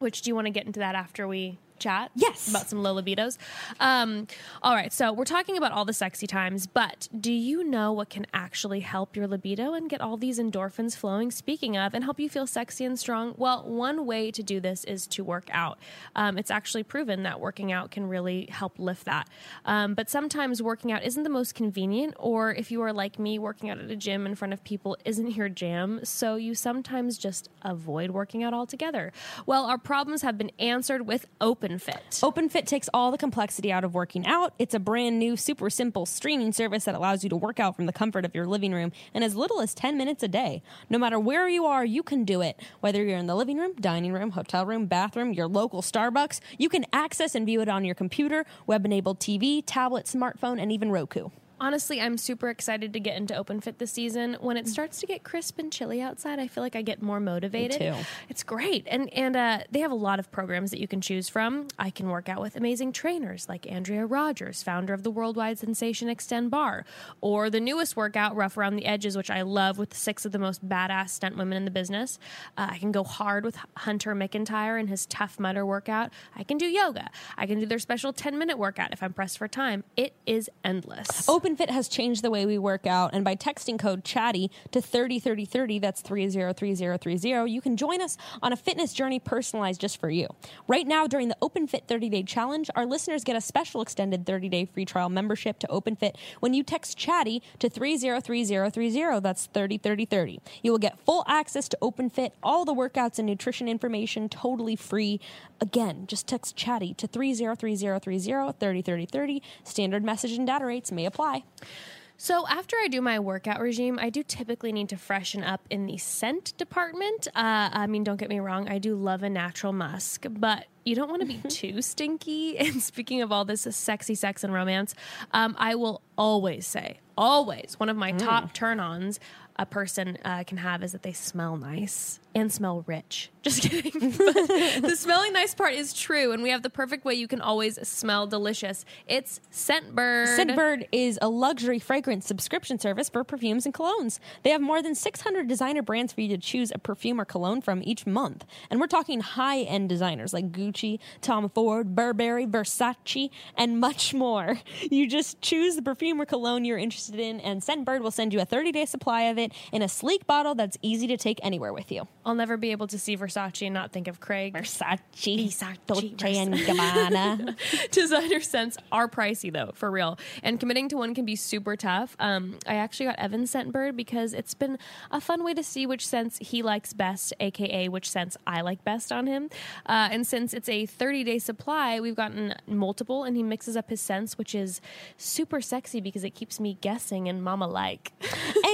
which do you want to get into that after we chat? Yes. About some low libidos. Um, all right. So we're talking about all the sexy times, but do you know what can actually help your libido and get all these endorphins flowing? Speaking of, and help you feel sexy and strong? Well, one way to do this is to work out. Um, it's actually proven that working out can really help lift that. Um, but sometimes working out isn't the most convenient, or if you are like me, working out at a gym in front of people isn't your jam. So you sometimes just avoid working out altogether. Well, our problems have been answered with OpenFit. OpenFit takes all the complexity out of working out. It's a brand new, super simple streaming service that allows you to work out from the comfort of your living room in as little as 10 minutes a day. No matter where you are, you can do it. Whether you're in the living room, dining room, hotel room, bathroom, your local Starbucks, you can access and view it on your computer, web enabled TV, tablet, smartphone, and even Roku. Honestly, I'm super excited to get into Open Fit this season. When it starts to get crisp and chilly outside, I feel like I get more motivated. Me too. It's great, and and uh, they have a lot of programs that you can choose from. I can work out with amazing trainers like Andrea Rogers, founder of the worldwide sensation Xtend Barre, or the newest workout, Rough Around the Edges, which I love with six of the most badass stunt women in the business. Uh, I can go hard with Hunter McIntyre and his Tough Mudder workout. I can do yoga. I can do their special 10 minute workout if I'm pressed for time. It is endless. OpenFit has changed the way we work out, and by texting code CHATTY to 303030, that's 303030, you can join us on a fitness journey personalized just for you. Right now, during the OpenFit 30 day challenge, our listeners get a special extended 30 day free trial membership to OpenFit when you text CHATTY to 303030, that's 303030. You will get full access to OpenFit, all the workouts and nutrition information totally free. Again, just text CHATTY to 303030, 303030. Standard message and data rates may apply. So after I do my workout regime, I do typically need to freshen up in the scent department. Uh, I mean, don't get me wrong, I do love a natural musk, but you don't want to be too stinky. And speaking of all this sexy sex and romance, um, I will always say, always, one of my top turn ons a person uh, can have is that they smell nice and smell rich. Just kidding. The smelling nice part is true, and we have the perfect way you can always smell delicious. It's Scentbird. Scentbird is a luxury fragrance subscription service for perfumes and colognes. They have more than 600 designer brands for you to choose a perfume or cologne from each month. And we're talking high end designers like Gucci, Tom Ford, Burberry, Versace, and much more. You just choose the perfume or cologne you're interested in, and Scentbird will send you a 30 day supply of it in a sleek bottle that's easy to take anywhere with you. I'll never be able to see Versace and not think of Craig. Versace, Versace, Dolce and Gabbana. Designer scents are pricey though, for real. And committing to one can be super tough. Um, I actually got Evan's Scentbird because it's been a fun way to see which scents he likes best, aka which scents I like best on him. Uh, and since it's a 30 day supply, we've gotten multiple, and he mixes up his scents, which is super sexy because it keeps me guessing and mama like.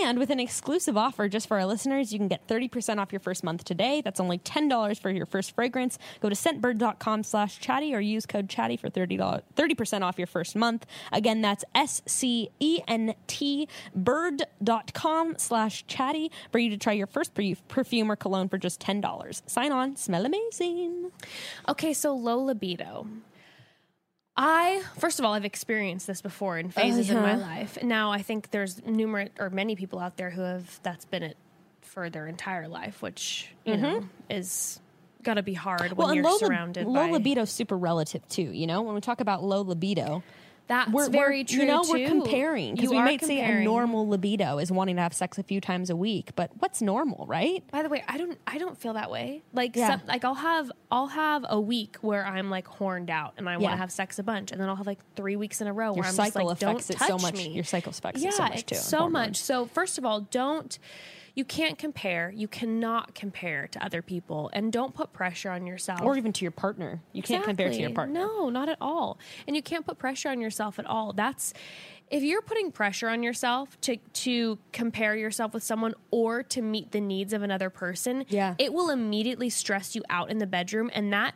and with an exclusive offer just for our listeners, you can get 30% off your first month today. That's only $10 for your first fragrance. Go to scentbird.com slash chatty or use code chatty for $30, 30% off your first month. Again, that's S-C-E-N-T bird.com slash chatty for you to try your first perfume or cologne for just $10. Sign on, smell amazing. Okay, so low libido. I first of all, I've experienced this before in phases in my Uh-huh. life. Now I think there's numerous or many people out there who have that's been it for their entire life, which you mm-hmm. know is got to be hard when you're low, surrounded low by libido super relative too. You know, when we talk about low libido, That's we're very we're, true. You know, too. we're comparing because we might say a normal libido is wanting to have sex a few times a week, but what's normal, right? By the way, I don't I don't feel that way. Like Yeah. some, like I'll have I'll have a week where I'm like horned out and I want Yeah. to have sex a bunch, and then I'll have like three weeks in a row Your where I'm cycle just like, affects don't it so much. Me. Your cycle affects yeah, it so much too. So much. So first of all, don't you can't compare. You cannot compare to other people, and don't put pressure on yourself. or even to your partner. You can't compare to your partner. No, not at all. And you can't put pressure on yourself at all. That's if you're putting pressure on yourself to to compare yourself with someone or to meet the needs of another person, Yeah. it will immediately stress you out in the bedroom and that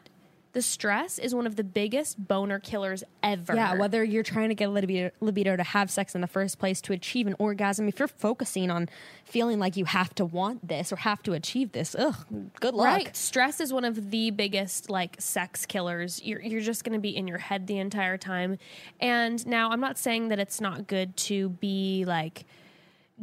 the stress is one of the biggest boner killers ever. Yeah, whether you're trying to get libido, libido to have sex in the first place to achieve an orgasm, if you're focusing on feeling like you have to want this or have to achieve this, ugh, good luck. Right. Stress is one of the biggest like sex killers. You're you're just going to be in your head the entire time. And now I'm not saying that it's not good to be like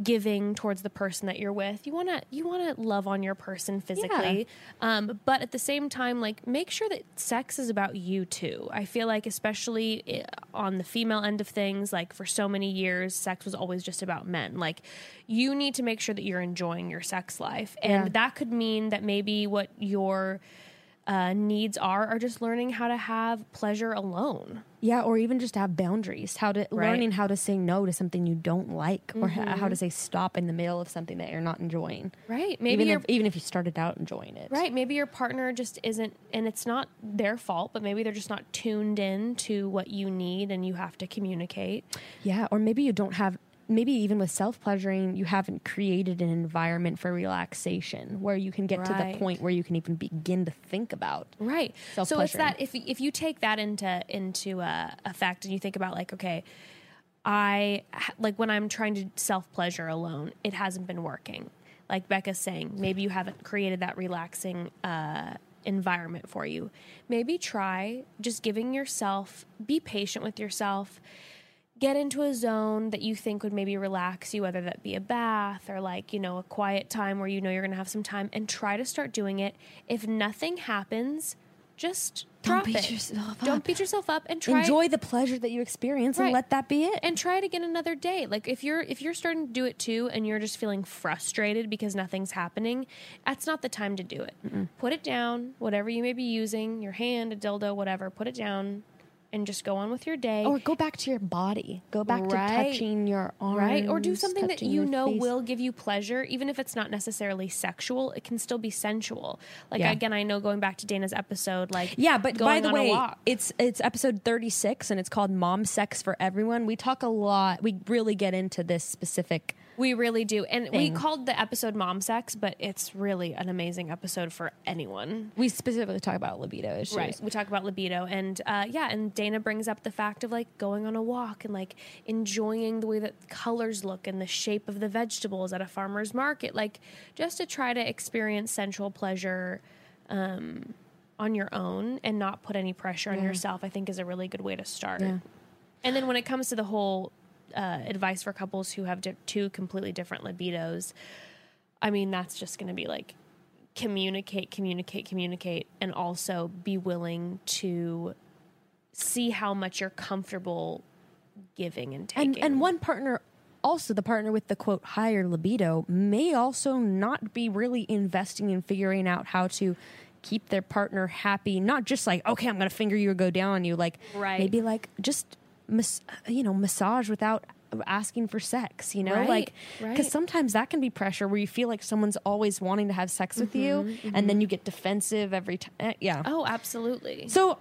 giving towards the person that you're with. You want to you want to love on your person physically. Um but at the same time like make sure that sex is about you too. I feel like especially on the female end of things like for so many years sex was always just about men. Like you need to make sure that you're enjoying your sex life. And Yeah. that could mean that maybe what your uh, needs are are just learning how to have pleasure alone. Yeah, or even just have boundaries. How to Right. Mm-hmm. learning how to say no to something you don't like, or h- how to say stop in the middle of something that you're not enjoying. Right. Maybe even if even if you started out enjoying it. Right. Maybe your partner just isn't, and it's not their fault, but maybe they're just not tuned in to what you need and you have to communicate. Yeah, or maybe you don't have. Maybe even with self pleasuring, you haven't created an environment for relaxation where you can get to the point where you can even begin to think about. Right. So it's that if, if you take that into, into uh, effect and you think about like, okay, I like when I'm trying to self pleasure alone, it hasn't been working. Like Becca's saying, maybe you haven't created that relaxing uh, environment for you. Maybe try just giving yourself, be patient with yourself, get into a zone that you think would maybe relax you, whether that be a bath or like, you know, a quiet time where you know you're going to have some time, and try to start doing it. If nothing happens, just Don't beat it. yourself Don't up. beat yourself up and try Enjoy the pleasure that you experience Right. and let that be it. and try it again another day. Like if you're if you're starting to do it too and you're just feeling frustrated because nothing's happening, that's not the time to do it. Put it down, whatever you may be using, your hand, a dildo, whatever, put it down and just go on with your day. or go back to your body. Go back Right. to touching your arms. right? Or do something that you know face. will give you pleasure, even if it's not necessarily sexual. It can still be sensual. Like Yeah. again, I know going back to Dana's episode, like Yeah, but going by the way, it's it's episode 36 and it's called Mom Sex for Everyone. We talk a lot. We really get into this specific We really do. And we called the episode Mom Sex, but it's really an amazing episode for anyone. we specifically talk about libido issues. Right. We talk about libido and uh, yeah, and Dana brings up the fact of like going on a walk and like enjoying the way that colors look and the shape of the vegetables at a farmer's market, like just to try to experience sensual pleasure um, on your own and not put any pressure on yourself, I think is a really good way to start. Yeah. And then when it comes to the whole uh, advice for couples who have di- two completely different libidos, I mean, that's just going to be like communicate, communicate, communicate, and also be willing to see how much you're comfortable giving and taking. And and one partner also the partner with the quote higher libido may also not be really investing in figuring out how to keep their partner happy not just like okay i'm gonna finger you or go down on you like Right. maybe like just mas- you know massage without asking for sex you know Right, like right. because sometimes that can be pressure where you feel like someone's always wanting to have sex with you and then you get defensive every time yeah Mm-hmm, oh, absolutely. so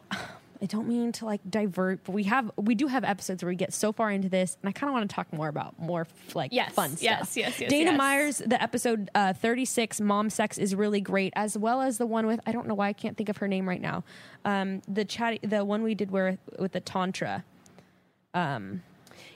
I don't mean to like divert, but we have we do have episodes where we get so far into this, and I kind of want to talk more about more like Yes, fun stuff. yes, yes, yes, Dana yes. Myers, the episode uh, thirty six, mom sex is really great, as well as the one with I don't know why I can't think of her name right now. Um, the chat, the one we did where with the tantra.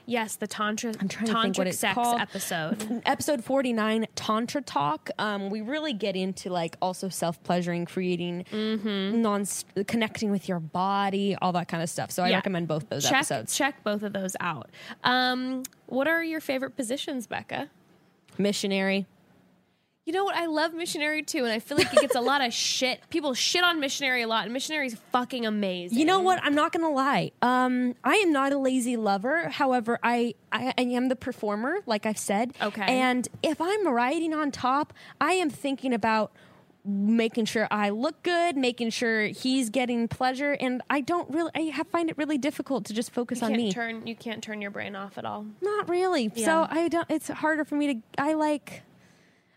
Yes, the tantra I'm trying to think what it's sex called. episode. episode 49 tantra talk um, we really get into like also self-pleasuring creating Mm-hmm. non connecting with your body all that kind of stuff so i Yeah. recommend both those check episodes check both of those out. Um, what are your favorite positions, Becca? missionary You know what? I love missionary too, and I feel like it gets a lot of shit. People shit on missionary a lot, and missionary's fucking amazing. You know what? I'm not gonna lie. Um, I am not a lazy lover. However, I, I I am the performer, like I've said. Okay. And if I'm riding on top, I am thinking about making sure I look good, making sure he's getting pleasure, and I don't really. I have, find it really difficult to just focus You on me. turn you can't turn your brain off at all. Not really. Yeah. So I don't. It's harder for me to. I like.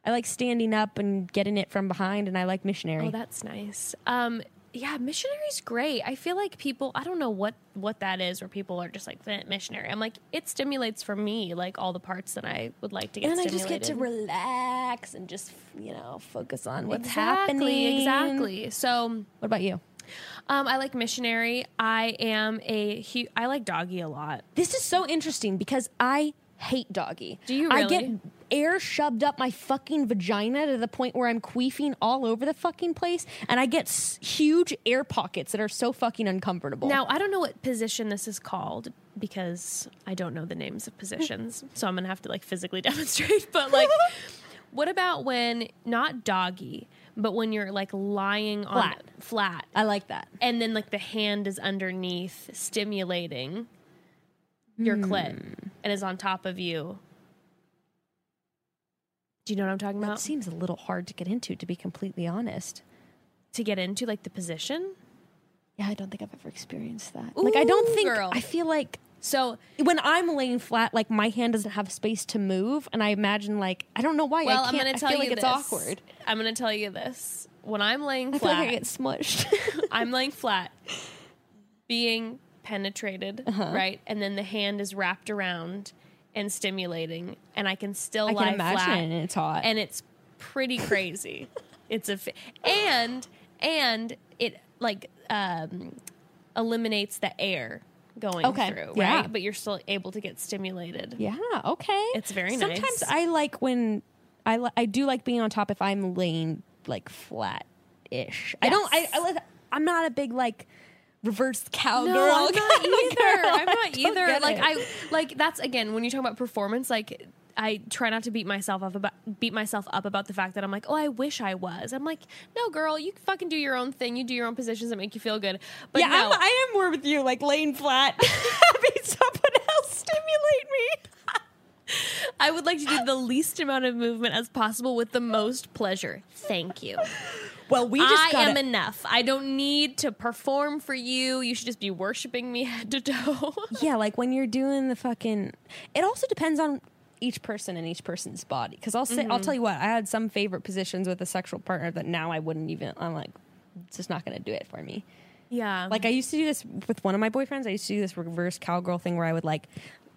I like standing up and getting it from behind, and I like missionary. Oh, that's nice. Um, yeah, missionary's great. I feel like people. I don't know what what that is, where people are just like "Eh, missionary. I'm like, it stimulates for me like all the parts that I would like to get. and I just get to relax and just you know focus on what's exactly, happening. Exactly. So, What about you? um, I like missionary. I am a. hu- I like doggy a lot. This is so interesting because I hate doggy. Do you I get air shoved up my fucking vagina to the point where I'm queefing all over the fucking place, and I get s- huge air pockets that are so fucking uncomfortable. Now, I don't know what position this is called because I don't know the names of positions. so I'm going to have to like physically demonstrate. But like, what about when not doggy, but when you're like lying on Flat. flat I like that. and then like the hand is underneath stimulating your clit Hmm. And is on top of you. Do you know what I'm talking about? That seems a little hard to get into, to be completely honest. to get into like the position. Yeah, I don't think I've ever experienced that. like, I don't think. girl. I feel like So when I'm laying flat, like my hand doesn't have space to move, and I imagine like I don't know why. well, I I'm can't. going I to tell feel you like it's awkward. I'm going to tell you this. When I'm laying I feel flat, like I get smushed. I'm laying flat, being penetrated, Uh-huh. right? And then the hand is wrapped around and stimulating, and I can still I lie can imagine, flat, and it's hot. and it's pretty crazy. it's a fi- and and it like um, eliminates the air going Okay, through, right? yeah. But you're still able to get stimulated. yeah. Okay. It's very Sometimes nice. Sometimes I like when I li- I do like being on top if I'm laying like flat ish. I don't. I, I I'm not a big like reverse cowgirl. No, I'm not either. girl. I'm not either. Like it. I like that's again when you talk about performance. Like I try not to beat myself up about beat myself up about the fact that I'm like, oh, I wish I was. I'm like, no, girl, you fucking do your own thing. You do your own positions that make you feel good. But yeah, no, I'm, I am more with you, like laying flat, having someone else stimulate me. I would like to do the least amount of movement as possible with the most pleasure. Thank you. Well, we just I gotta, am enough. I don't need to perform for you. You should just be worshiping me head to toe. yeah, like when you're doing the fucking. It also depends on each person and each person's body. Because I'll say, I'll mm-hmm. tell you what, I had some favorite positions with a sexual partner that now I wouldn't even. I'm like, it's just not going to do it for me. yeah. Like I used to do this with one of my boyfriends. I used to do this reverse cowgirl thing where I would like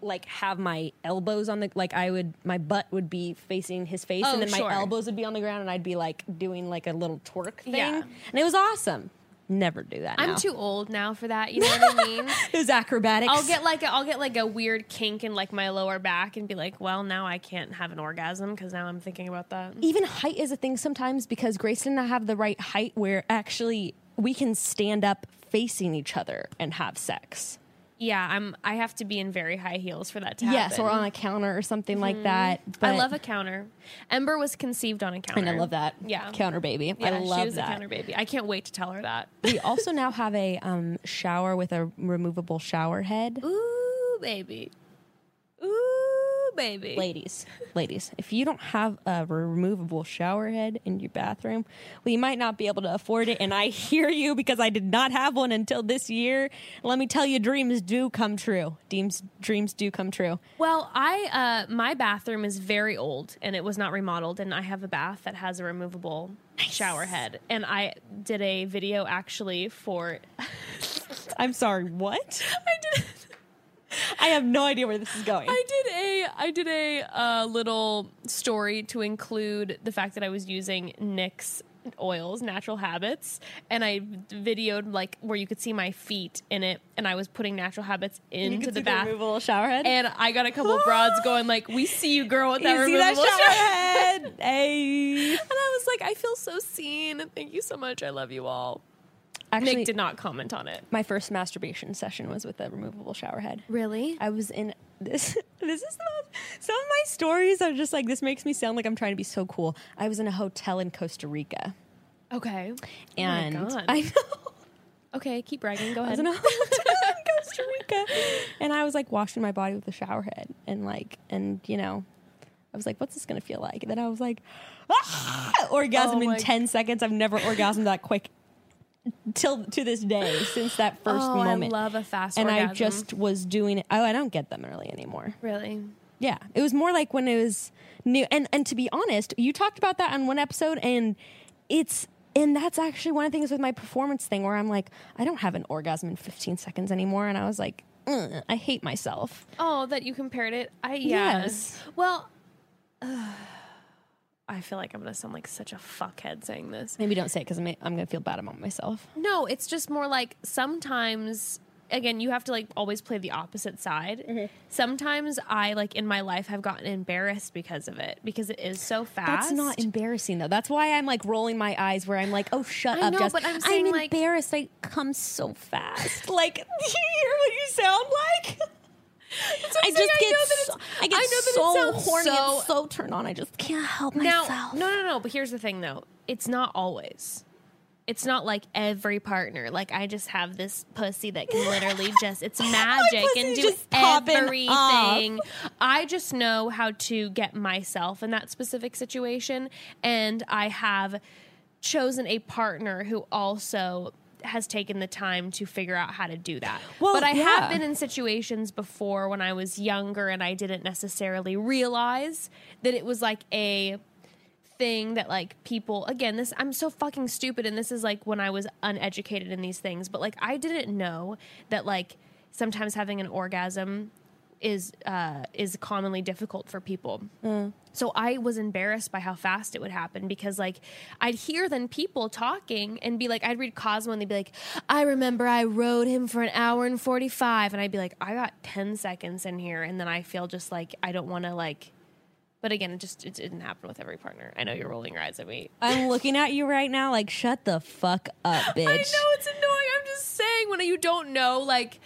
like have my elbows on the like I would my butt would be facing his face Oh, and then my sure. elbows would be on the ground and I'd be like doing like a little twerk thing. Yeah. And it was awesome. Never do that. I'm too old now for that. You know what I mean? It was acrobatics. I'll get like a, I'll get like a weird kink in like my lower back and be like, well, now I can't have an orgasm because now I'm thinking about that. even height is a thing sometimes because Grace did not have the right height where actually we can stand up facing each other and have sex. Yeah, I'm. I have to be in very high heels for that to happen. Yes, or on a counter or something like that. But I love a counter. Ember was conceived on a counter. and I love that. Yeah. counter baby. Yeah, I love she was that. a counter baby. I can't wait to tell her that. we also now have a um, shower with a removable shower head. Ooh, baby. Ooh, baby. Ladies, ladies, if you don't have a removable shower head in your bathroom, well, you might not be able to afford it. And I hear you because I did not have one until this year. Let me tell you, dreams do come true. Dreams, dreams do come true. Well, I uh, my bathroom is very old and it was not remodeled, and I have a bath that has a removable shower head. And I did a video actually for. I'm sorry, what? I did. I have no idea where this is going. I did I did a uh, little story to include the fact that I was using NYX oils, natural habits, and I videoed like where you could see my feet in it, and I was putting natural habits into the bath. removable shower head. and I got a couple broads going like, "We see you, girl, with that you see that removable shower shower." head? Hey. And I was like, I feel so seen. Thank you so much. I love you all. Actually, Nick did not comment on it. my first masturbation session was with a removable shower head. Really? I was in this. This is the most, some of my stories are just like this makes me sound like I'm trying to be so cool. I was in a hotel in Costa Rica, Okay. and oh my God. I know okay, keep bragging. Go I was ahead. in a hotel in Costa Rica, and I was like washing my body with a shower head, and like, and you know, I was like, "What's this gonna feel like?" And then I was like, ah! orgasm Oh in my- ten seconds. I've never orgasmed that quick till to this day since that first oh, moment. I love a fast and I just was doing it. Oh, I don't get them early anymore. really. Yeah, it was more like when it was new. And and to be honest, you talked about that on one episode, and it's and that's actually one of the things with my performance thing where I'm like, I don't have an orgasm in 15 seconds anymore, and I was like, I hate myself. Oh, that you compared it. I yeah. Yes. Well, I feel like I'm gonna sound like such a fuckhead saying this. Maybe don't say it because I'm, I'm gonna feel bad about myself. No, it's just more like sometimes. Again, you have to like always play the opposite side. Mm-hmm. Sometimes I like in my life have gotten embarrassed because of it because it is so fast. That's not embarrassing though. That's why I'm like rolling my eyes where I'm like, oh, shut I up, know, Jess. but I'm saying, like- embarrassed. I come so fast. like, do you hear what you sound like? I saying. just I get know that so, it's- I get I know that it so horny so- and so turned on. I just can't help Now, myself. no, no, no. But here's the thing, though. It's not always. It's not like every partner. Like I just have this pussy that can literally just it's magic and do everything. I just know how to get myself in that specific situation and I have chosen a partner who also has taken the time to figure out how to do that. Well, but I yeah. have been in situations before when I was younger and I didn't necessarily realize that it was like a thing that like people again this I'm so fucking stupid and this is like when I was uneducated in these things but like I didn't know that like sometimes having an orgasm is uh is commonly difficult for people. So I was embarrassed by how fast it would happen because like I'd hear then people talking and be like I'd read Cosmo and they'd be like I remember I rode him for an hour and 45 and I'd be like I got 10 seconds in here and then I feel just like I don't want to like but again it just it didn't happen with every partner. I know you're rolling your eyes at me. I'm looking at you right now, like, shut the fuck up, bitch. I know it's annoying. I'm just saying when you don't know like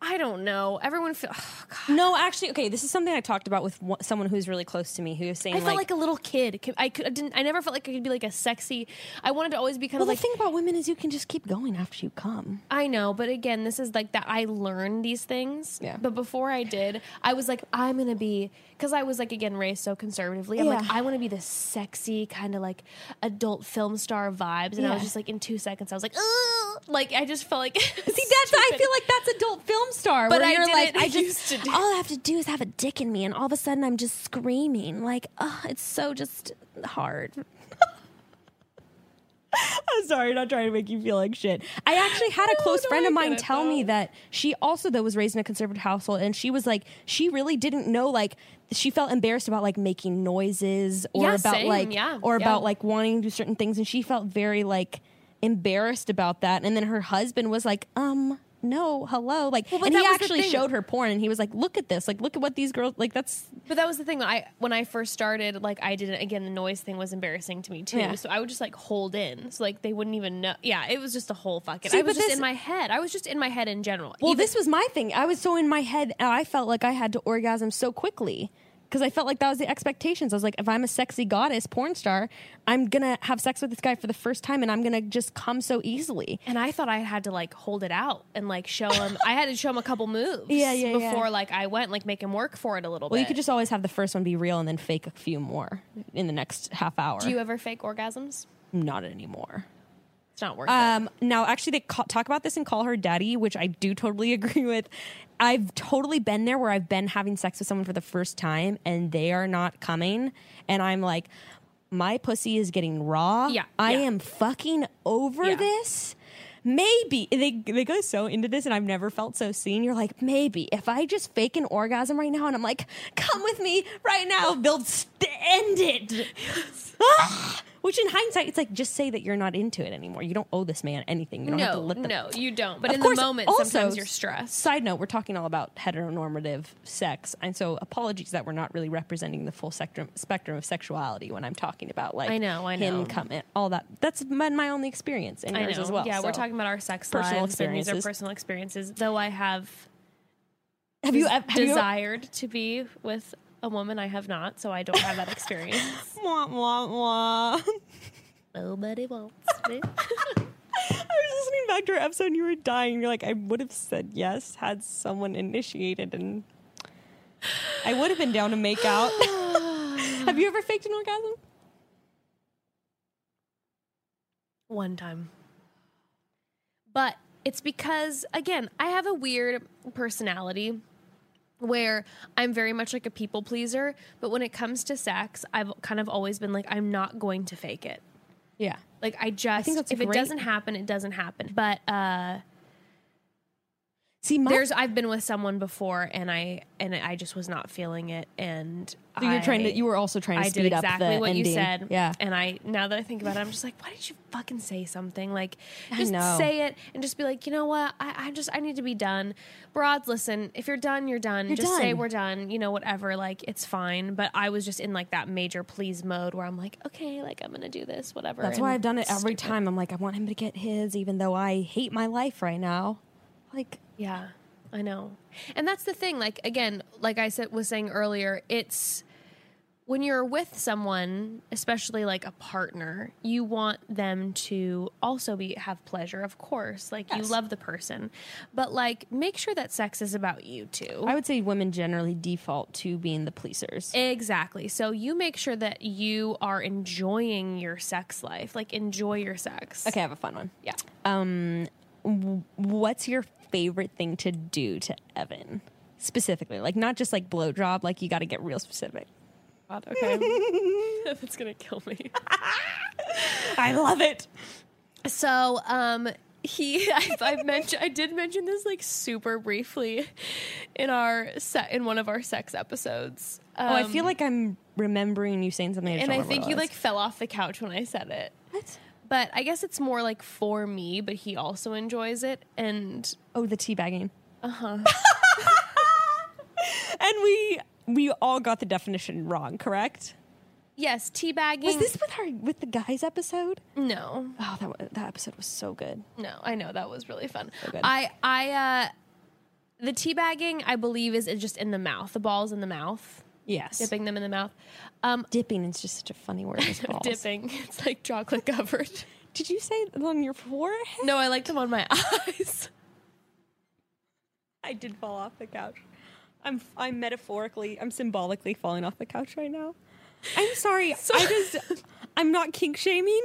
I don't know. Everyone feel. Oh, No, actually, okay. This is something I talked about with one, someone who's really close to me, who was saying I felt like, like, a little kid. I could. I didn't. I never felt like I could be like a sexy. I wanted to always be kind well, of like. the thing about women is you can just keep going after you come. I know, but again, this is like that. I learned these things. Yeah. But before I did, I was like, I'm gonna be because I was like again raised so conservatively. I'm like, I want to be this sexy kind of like adult film star vibes, and I was just like in two seconds, I was like, Ugh! like I just felt like. See, that's I feel like that's adult film star. But where I you're like, I used just to do- all I have to do is have a dick in me, and all of a sudden I'm just screaming. Like, oh, it's so just hard. I'm sorry, not trying to make you feel like shit. I actually had a close no, friend of mine tell me that she also though was raised in a conservative household, and she was like, she really didn't know like she felt embarrassed about like making noises or Yeah, about same, like yeah, or yeah. about like wanting to do certain things, and she felt very like embarrassed about that. And then her husband was like, um. No, hello, like, Well, but and he that was the actually showed her porn, and he was like, "Look at this, like, look at what these girls like." That's But that was the thing. I when I first started, like I didn't. Again, the noise thing was embarrassing to me too. Yeah. So I would just like hold in, so like they wouldn't even know. Yeah, it was just a whole fucking. See, I was just this- in my head. I was just in my head in general. Well, Even- this was my thing. I was so in my head, and I felt like I had to orgasm so quickly because I felt like that was the expectations. I was like, if I'm a sexy goddess porn star, I'm gonna have sex with this guy for the first time, and I'm gonna just come so easily. And I thought I had to like hold it out and like show him. I had to show him a couple moves. Yeah, yeah, yeah. Before like I went, like make him work for it a little Well, bit. you could just always have the first one be real and then fake a few more in the next half hour. Do you ever fake orgasms? Not anymore. It's not worth it. Um, now, actually, they ca- talk about this and call her daddy, which I do totally agree with. I've totally been there where I've been having sex with someone for the first time and they are not coming, and I'm like, my pussy is getting raw. Yeah, I yeah. am fucking over Yeah. this. Maybe they they go so into this, and I've never felt so seen. You're like, maybe if I just fake an orgasm right now, and I'm like, come with me right now, they'll st- end it. Ah! Which in hindsight, it's like just say that you're not into it anymore. You don't owe this man anything. You don't have to no, let them. no, you don't. But Of in course, the moment, also, sometimes you're stressed. Side note: We're talking all about heteronormative sex, and so apologies that we're not really representing the full spectrum spectrum of sexuality when I'm talking about like I know, I him know. coming all that. That's been my only experience and I yours know. as well. Yeah, we're talking about our sex Personal lives, and these are experiences. personal experiences. Though I have Have you have you desired to be with a woman, I have not, so I don't have that experience. Wah, wah, wah. Nobody wants me. I was listening back to our episode and you were dying. You're like, I would have said yes had someone initiated and I would have been down to make out. have you ever faked an orgasm? One time. But it's because, again, I have a weird personality where I'm very much like a people pleaser. But when it comes to sex, I've kind of always been like, I'm not going to fake it. Yeah. Like I just, think that's if it doesn't happen, it doesn't happen. But uh, See, my, there's, I've been with someone before, and I, and I just was not feeling it, and so you're trying to. You were also trying to I speed did up exactly the what ending. you said. Yeah. And I now that I think about it, I'm just like, why did you fucking say something? Like, I just know. say it and just be like, you know what? I, I just I need to be done. Broads, listen, if you're done, you're done. You're just say we're done. You know, whatever. Like, it's fine. But I was just in like that major please mode where I'm like, okay, like I'm gonna do this, whatever. That's and why I've done it every stupid. time. I'm like, I want him to get his, even though I hate my life right now. Like, Yeah, I know. And that's the thing. Like again, like I said was saying earlier, it's when you're with someone, especially like a partner, you want them to also be have pleasure, of course. Like Yes. you love the person. But like make sure that sex is about you too. I would say women generally default to being the pleasers. Exactly. So you make sure that you are enjoying your sex life. Like enjoy your sex. Okay, I have a fun one. Yeah. Um, what's your favorite thing to do to Evan? Specifically, like not just like blow job, like you got to get real specific. God, okay. That's gonna kill me. I love it. So, um, he, I, I mentioned, I did mention this like super briefly in our set in one of our sex episodes. Um, oh, I feel like I'm remembering you saying something, I and I think you like fell off the couch when I said it. what? But I guess it's more like for me, but he also enjoys it. And Oh, the teabagging. uh huh. And we we all got the definition wrong, correct? yes, teabagging. Was this with our with the guys episode? No, Oh, that that episode was so good. no. I know that was really fun. good. I, I, uh, the teabagging, I believe, is just in the mouth. The balls in the mouth, Yes. dipping them in the mouth. Um, Dipping is just such a funny word. As balls. dipping. It's like chocolate covered. Did you say it on your forehead? No, I like them on my eyes. I did fall off the couch. I'm I'm metaphorically, I'm symbolically falling off the couch right now. I'm sorry. I just I'm not kink shaming.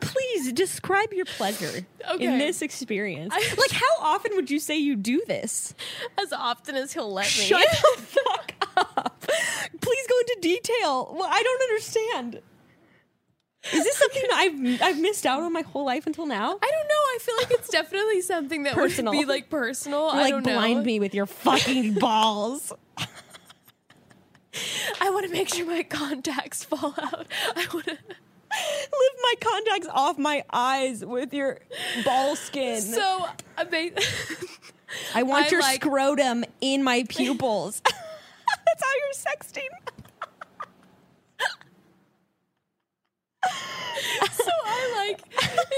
Please describe your pleasure Okay. in this experience. I- like how often would you say you do this? As often as he'll let me. Shut the fuck up. Please go into detail. Well, I don't understand. Is this something I've I've missed out on my whole life until now? I don't know. I feel like it's definitely something that Personal. would be like personal. Or, I like don't blind know. me with your fucking balls. I want to make sure my contacts fall out. I want to. Lift my contacts off my eyes with your ball skin. So, I. I want I your like- scrotum in my pupils. That's how you're sexting. so I like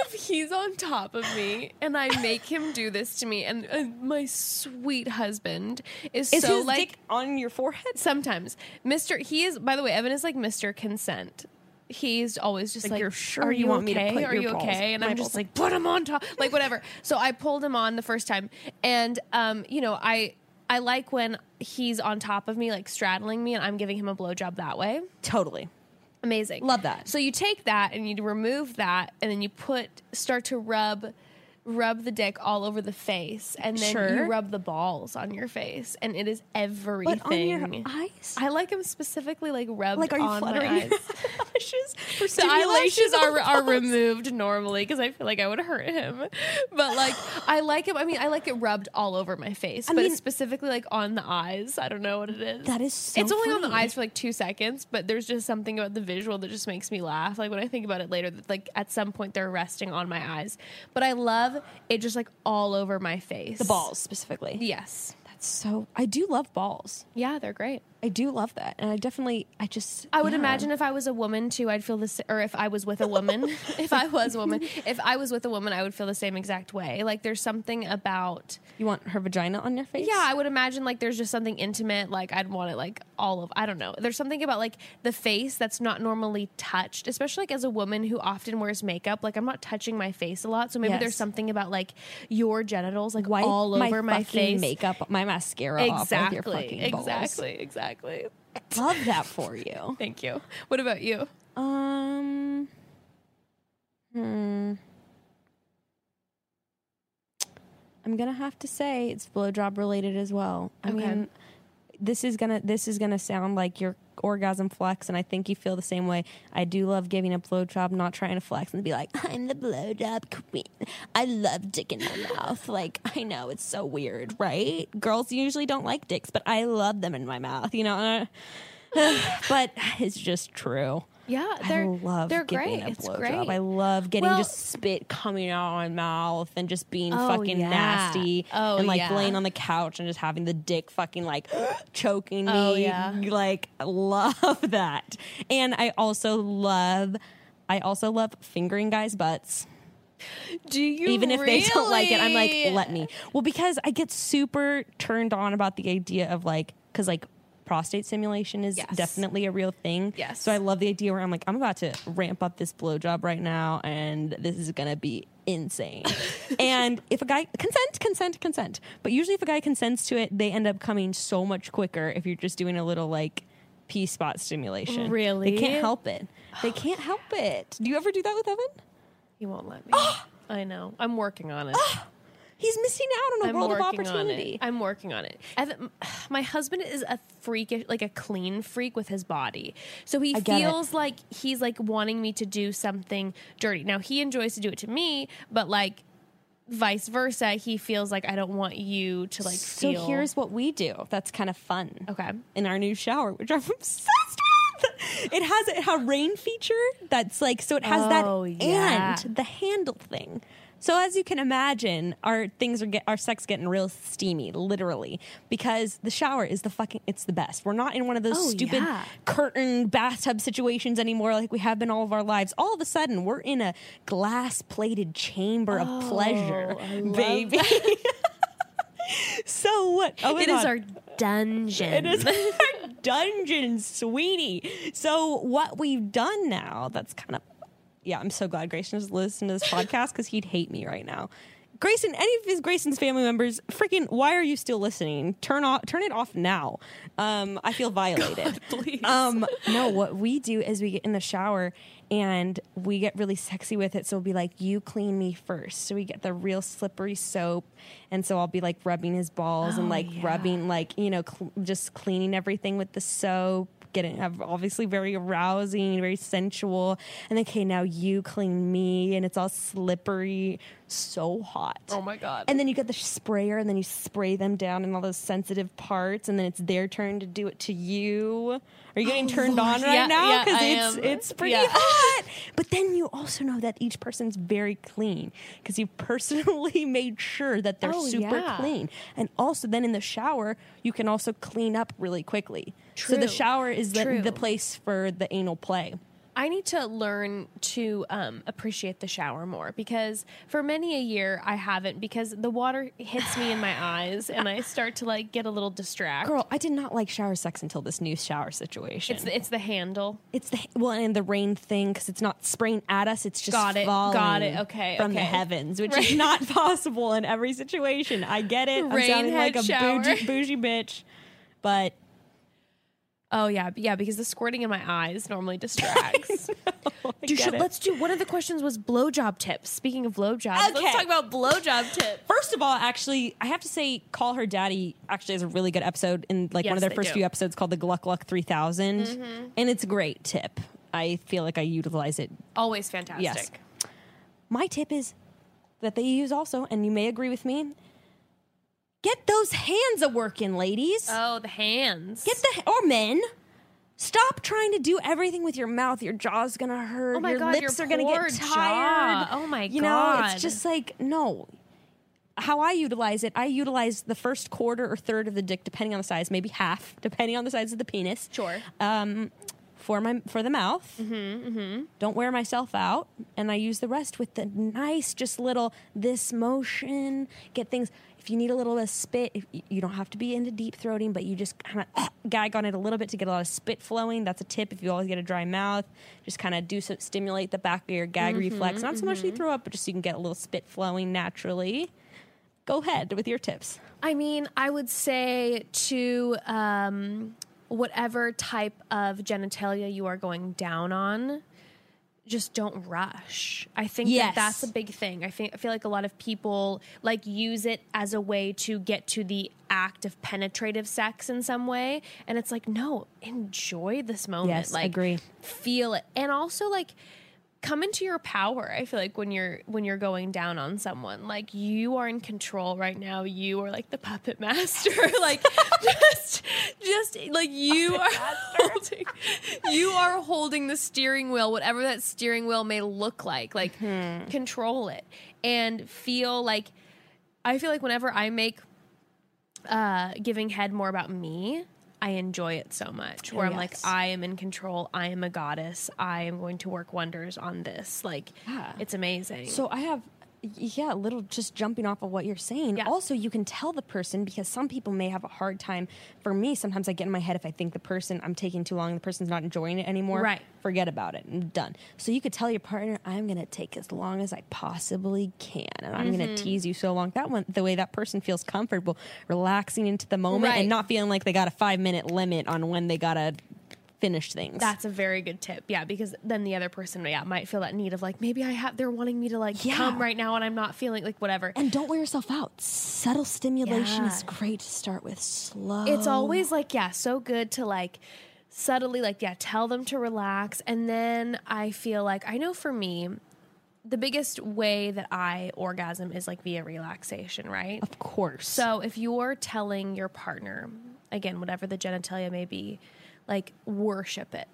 if he's on top of me and I make him do this to me, and uh, my sweet husband is, Is so like on your forehead? sometimes Mr. He is by the way, Evan is like Mr. Consent. He's always just Like, like, "You're sure are you you, want me to okay? put Are you okay?" And I'm just like, "Put him on top," like whatever. So I pulled him on the first time, and um, you know, I I like when he's on top of me, like straddling me, and I'm giving him a blowjob that way. Totally. Amazing. Love that. So you take that and you remove that and then you put start to rub rub the dick all over the face and then Sure. you rub the balls on your face and it is everything. But on your eyes? I like them specifically like rubbed like, are you on my eyes. eyelashes? For The stimulation eyelashes are are balls? removed normally because I feel like I would hurt him, but like I like it. I mean, I like it rubbed all over my face, but mean- it's specifically like on the eyes. I don't know what it is. That is so it's only on the funny. eyes for like two seconds, but there's just something about the visual that just makes me laugh. Like when I think about it later, that like at some point they're resting on my eyes, but I love it just like all over my face. The balls specifically. yes, That's so. I do love balls. yeah, they're great. I do love that, and I definitely. I just. I would yeah. imagine if I was a woman too, I'd feel this, or if I was with a woman, if I was a woman, if I was with a woman, I would feel the same exact way. Like there's something about, you want her vagina on your face. yeah, I would imagine like there's just something intimate. Like I'd want it like all of, I don't know. There's something about like the face that's not normally touched, especially like as a woman who often wears makeup. Like I'm not touching my face a lot, so maybe Yes. there's something about like your genitals like Wipe all over my, fucking face. makeup, my mascara off with your Exactly, fucking balls. exactly, exactly. Love that for you. Thank you. What about you? Um. Hmm. I'm gonna have to say it's blowjob related as well. I Okay. mean, this is gonna this is gonna sound like your orgasm flex, and I think you feel the same way. I do love giving a blowjob, not trying to flex and be like, "I'm the blowjob queen. I love dick in my mouth." Like I know it's so weird, right? Girls usually don't like dicks, but I love them in my mouth. You know. but it's just true. Yeah, they're I love they're great. a It's great. I love getting Well- just spit coming out of my mouth and just being Oh, fucking yeah. nasty Oh, and like yeah. laying on the couch and just having the dick fucking like choking oh, me. Oh, yeah. Like love that. And I also love I also love fingering guys' butts. Do you Even if they don't like it, I'm like, let me. Well, because I get super turned on about the idea of like, because like prostate stimulation is Yes. definitely a real thing. Yes. So I love the idea where I'm like, I'm about to ramp up this blowjob right now, and this is gonna be insane. and if a guy consent, consent, consent. But usually, if a guy consents to it, they end up coming so much quicker if you're just doing a little like. P spot stimulation. Really? They can't help it. They can't help it. Do you ever do that with Evan? He won't let me. I know. I'm working on it. Oh, He's missing out on a I'm world of opportunity. it. I'm working on it. My husband is a freakish, like a clean freak with his body. So he get it. feels like he's like wanting me to do something dirty. Now he enjoys to do it to me, but like vice versa, he feels like I don't want you to like So feel. here's what we do. That's kind of fun. okay. In our new shower, which I'm obsessed with. It has a, a rain feature that's like so it has Oh, that yeah. and the handle thing. So as you can imagine, our things are get our sex getting real steamy, literally, because the shower is the fucking it's the best. We're not in one of those Oh, stupid yeah. curtain bathtub situations anymore like we have been all of our lives. All of a sudden, we're in a glass plated chamber of oh, pleasure, Oh, I baby. so what? Oh It is God. our dungeon. It is our dungeon, sweetie. So what we've done now, that's kind of yeah, I'm so glad Grayson is listening to this podcast because he'd hate me right now. Grayson, any of his Grayson's family members, freaking, why are you still listening? Turn off, turn it off now. Um, I feel violated. please. Um, no, what we do is we get in the shower and we get really sexy with it. So we'll be like, "You clean me first. So we get the real slippery soap, and so I'll be like rubbing his balls and Oh, like yeah. rubbing, like you know, cl- just cleaning everything with the soap. Getting have obviously very arousing, very sensual. And then, okay, now you clean me, and it's all slippery, so hot. Oh my God. And then you get the sprayer, and then you spray them down in all those sensitive parts, and then it's their turn to do it to you. Are you getting oh, turned on right Oh, Yeah, now? yeah, Because I it's am. it's pretty Yeah. hot. But then you also know that each person's very clean because you personally made sure that they're Oh, super yeah. clean. And also, then in the shower, you can also clean up really quickly. So the shower is the, the place for the anal play. I need to learn to um, appreciate the shower more because for many a year I haven't because the water hits me in my eyes and I start to like get a little distracted. Girl, I did not like shower sex until this new shower situation. It's the, it's the handle. It's the well, and the rain thing because it's not spraying at us; it's just Got it, got it, okay, from the heavens, which is not possible in every situation. I get it. I'm sounding like a bougie, bougie bitch, but Oh yeah, yeah, because the squirting in my eyes normally distracts. I Do get should, it. let's do one of the questions was blowjob tips. Speaking of blowjobs, Okay. let's talk about blowjob tips. First of all, actually, I have to say, "Call Her Daddy" actually has a really good episode in like one of their first do. few episodes called the Gluck Gluck Three mm-hmm. and it's a great tip. I feel like I utilize it Always fantastic. Yes. my tip is that they use also, and you may agree with me. Get those hands a working, ladies. Oh, the hands. Get the or men. Stop trying to do everything with your mouth. Your jaw's gonna hurt. Oh my your God, lips your are gonna get jaw. tired. Oh my God. You know, it's just like no. How I utilize it, I utilize the first quarter or third of the dick, depending on the size, maybe half, depending on the size of the penis. Sure. Um, for my for the mouth. Hmm Mm-hmm, Don't wear myself out, and I use the rest with the nice, just little this motion. Get things. If you need a little bit of spit, if you- don't have to be into deep throating, but you just kind of gag on it a little bit to get a lot of spit flowing. That's a tip. If you always get a dry mouth, just kind of do so, stimulate the back of your gag reflex. Not so much you throw up, but just so you can get a little spit flowing naturally. Go ahead with your tips. I mean, I would say to um, whatever type of genitalia you are going down on, just don't rush. I think Yes. that that's a big thing. I think I feel like a lot of people like use it as a way to get to the act of penetrative sex in some way, and it's like no, enjoy this moment. Yes, like agree. feel it, and also like come into your power i feel like when you're when you're going down on someone. Like you are in control right now. You are like the puppet master. Like just just like you are holding you are holding the steering wheel whatever that steering wheel may look like. Like Hmm. control it and feel like i feel like whenever i make uh giving head more about me I enjoy it so much. Where Oh, I'm like. I am in control. I am a goddess. I am going to work wonders on this. Like, Yeah. it's amazing. So I have, yeah, a little just jumping off of what you're saying. Yeah. Also, you can tell the person because some people may have a hard time. For me, sometimes I get in my head if I think the person I'm taking too long, the person's not enjoying it anymore. Right. Forget about it. I'm done. So you could tell your partner, I'm going to take as long as I possibly can, and I'm Mm-hmm. going to tease you so long that one the way that person feels comfortable, relaxing into the moment, Right. and not feeling like they got a five minute limit on when they gotta finish things. That's a very good tip. Yeah, because then the other person, yeah, might feel that need of like maybe I have they're wanting me to like Yeah. come right now and I'm not feeling like whatever. and don't wear yourself out. Subtle stimulation Yeah. is great to start with. Slow. it's always like yeah, so good to like subtly like yeah, tell them to relax and then I feel like I know for me the biggest way that I orgasm is like via relaxation, right? Of course. So if you're telling your partner, again, whatever the genitalia may be, like worship it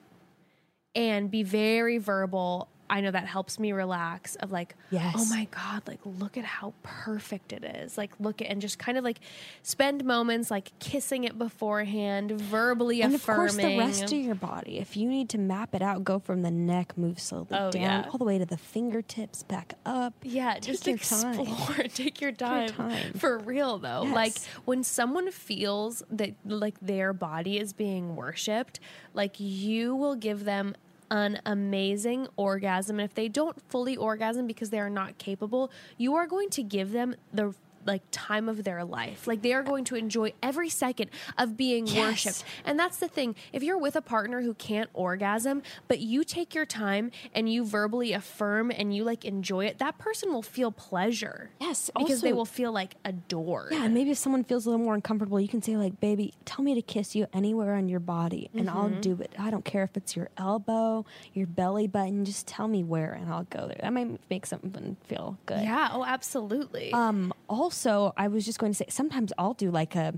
and be very verbal. I know that helps me relax of like, oh Yes. oh my God, like look at how perfect it is. Like look at and just kind of like spend moments like kissing it beforehand, verbally and affirming. of course, the rest of your body. If you need to map it out, go from the neck, move slowly Oh, down, yeah. all the way to the fingertips, back up. Yeah, Take just your explore. time. Take your your time. time. For real though. Like when someone feels that like their body is being worshipped, like you will give them an amazing orgasm. And if they don't fully orgasm because they are not capable, you are going to give them the like time of their life. Like they are going to enjoy every second of being Yes. worshipped. And that's the thing. If you're with a partner who can't orgasm, but you take your time and you verbally affirm and you like enjoy it, that person will feel pleasure. Yes, Because they will feel like adored. Yeah, and maybe if someone feels a little more uncomfortable, you can say like, "Baby, tell me to kiss you anywhere on your body, and I'll Mm-hmm. do it. I don't care if it's your elbow, your belly button. Just tell me where, and I'll go there. That might make someone feel good." Yeah, oh absolutely. Um. Also, I was just going to say, sometimes I'll do like a.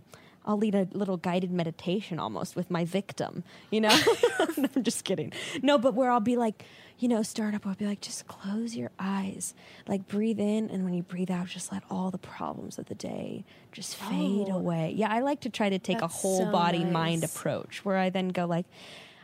I'll lead a little guided meditation almost with my victim, you know? no, I'm just kidding. No, but where I'll be like, you know, start up, I'll be like, just close your eyes. Like breathe in, and when you breathe out, just let all the problems of the day just fade Oh. away. Yeah, I like to try to take a whole so body mind approach where I then go like,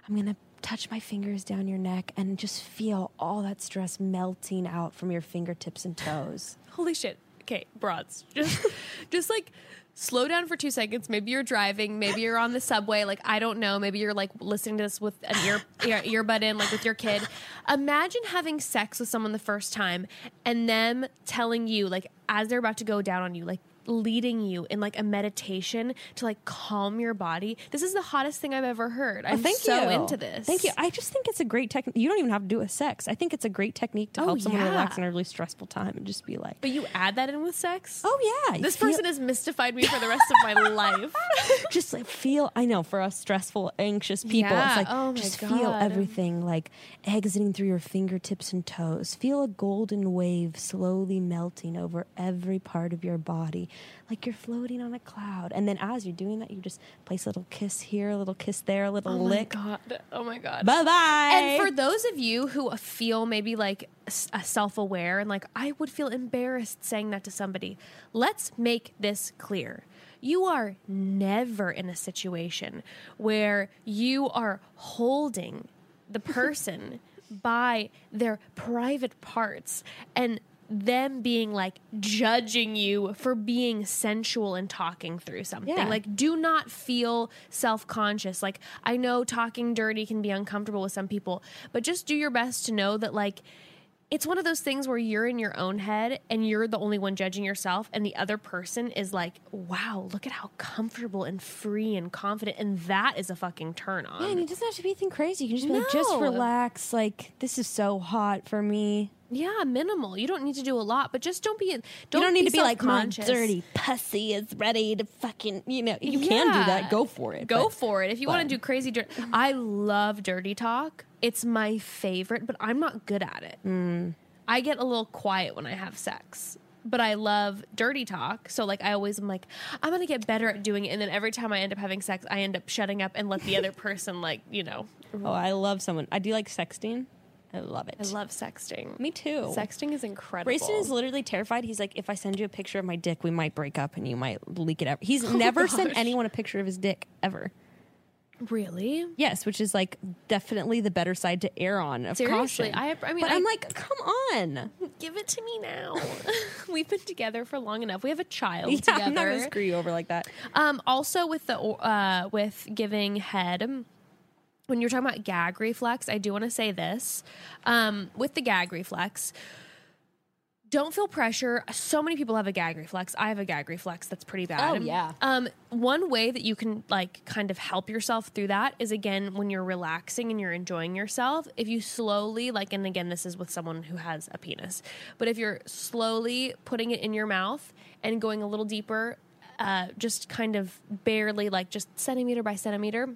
I'm gonna touch my fingers down your neck and just feel all that stress melting out from your fingertips and toes. Holy shit. Okay, broads. Just just like slow down for two seconds. Maybe you're driving, maybe you're on the subway, like I don't know, maybe you're like listening to this with an ear, ear earbud in, like with your kid. Imagine having sex with someone the first time and them telling you, like, as they're about to go down on you, like leading you in like a meditation to like calm your body. This is the hottest thing I've ever heard. Oh, I'm Oh, so you. into this. Thank you. I just think it's a great technique. You don't even have to do it with sex. I think it's a great technique to Oh, help someone relax in a really stressful time and just be like, but you add that in with sex? oh yeah, This person has mystified me for the rest of my life. just like feel. I know for us stressful, anxious people, Yeah. it's like Oh, just feel everything like exiting through your fingertips and toes. Feel a golden wave slowly melting over every part of your body, like you're floating on a cloud. And then as you're doing that, you just place a little kiss here, a little kiss there, a little lick. Oh my god. Oh my god. Bye bye. And for those of you who feel maybe like self aware and like, I would feel embarrassed saying that to somebody, let's make this clear. You are never in a situation where you are holding the person by their private parts and them being like judging you for being sensual and talking through something. Yeah. Like, do not feel self conscious. Like, I know talking dirty can be uncomfortable with some people, but just do your best to know that, like, it's one of those things where you're in your own head and you're the only one judging yourself, and the other person is like, wow, look at how comfortable and free and confident. And that is a fucking turn on. Yeah, and it doesn't have to be anything crazy. You can just be like, just relax. Like, this is so hot for me. Yeah, minimal. You don't need to do a lot, but just don't be. Don't, you don't need to be like, my dirty pussy is ready to fucking, you know, you can do that. Go for it. Go but- for it. If you want to do crazy dirt, I love dirty talk. It's my favorite, but I'm not good at it. Mm. I get a little quiet when I have sex. But I love dirty talk. So like I always am like, I'm gonna get better at doing it. And then every time I end up having sex, I end up shutting up and let the other person like, you know. Oh, I love someone. I do like sexting. I love it. I love sexting. Me too. Sexting is incredible. Grayson is literally terrified. He's like, if I send you a picture of my dick, we might break up and you might leak it out. He's never sent anyone a picture of his dick ever. Really Yes, which is like definitely the better side to err on. Of Seriously, caution. I- I mean, but I- I'm like, come on. give it to me now. We've been together for long enough. We have a child Yeah, together. I'm not gonna screw you over like that. Um, also with the uh, with giving head, when you're talking about gag reflex, I do want to say this. Um, with the gag reflex, don't feel pressure. So many people have a gag reflex. I have a gag reflex that's pretty bad. Oh, yeah. Um, one way that you can like kind of help yourself through that is again when you're relaxing and you're enjoying yourself. If you slowly like, and again, this is with someone who has a penis, but if you're slowly putting it in your mouth and going a little deeper, uh, just kind of barely like just centimeter by centimeter,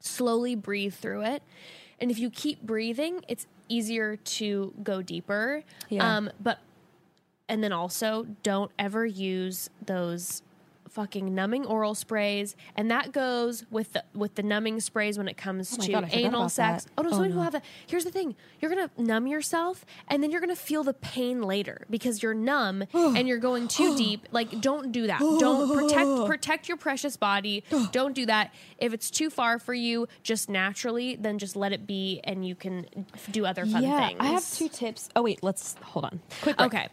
slowly breathe through it. And if you keep breathing, it's easier to go deeper. Yeah. Um, but and then also don't ever use those fucking numbing oral sprays, and that goes with the with the numbing sprays when it comes Oh to God, anal sex. that. Oh no, Oh, some people have that. Here's the thing: you're gonna numb yourself, and then you're gonna feel the pain later because you're numb and you're going too deep. Like, don't do that. Don't protect protect your precious body. Don't do that. If it's too far for you, just naturally, then just let it be, and you can do other fun yeah, things. I have two tips. Oh wait, let's hold on. Quick. break. Okay.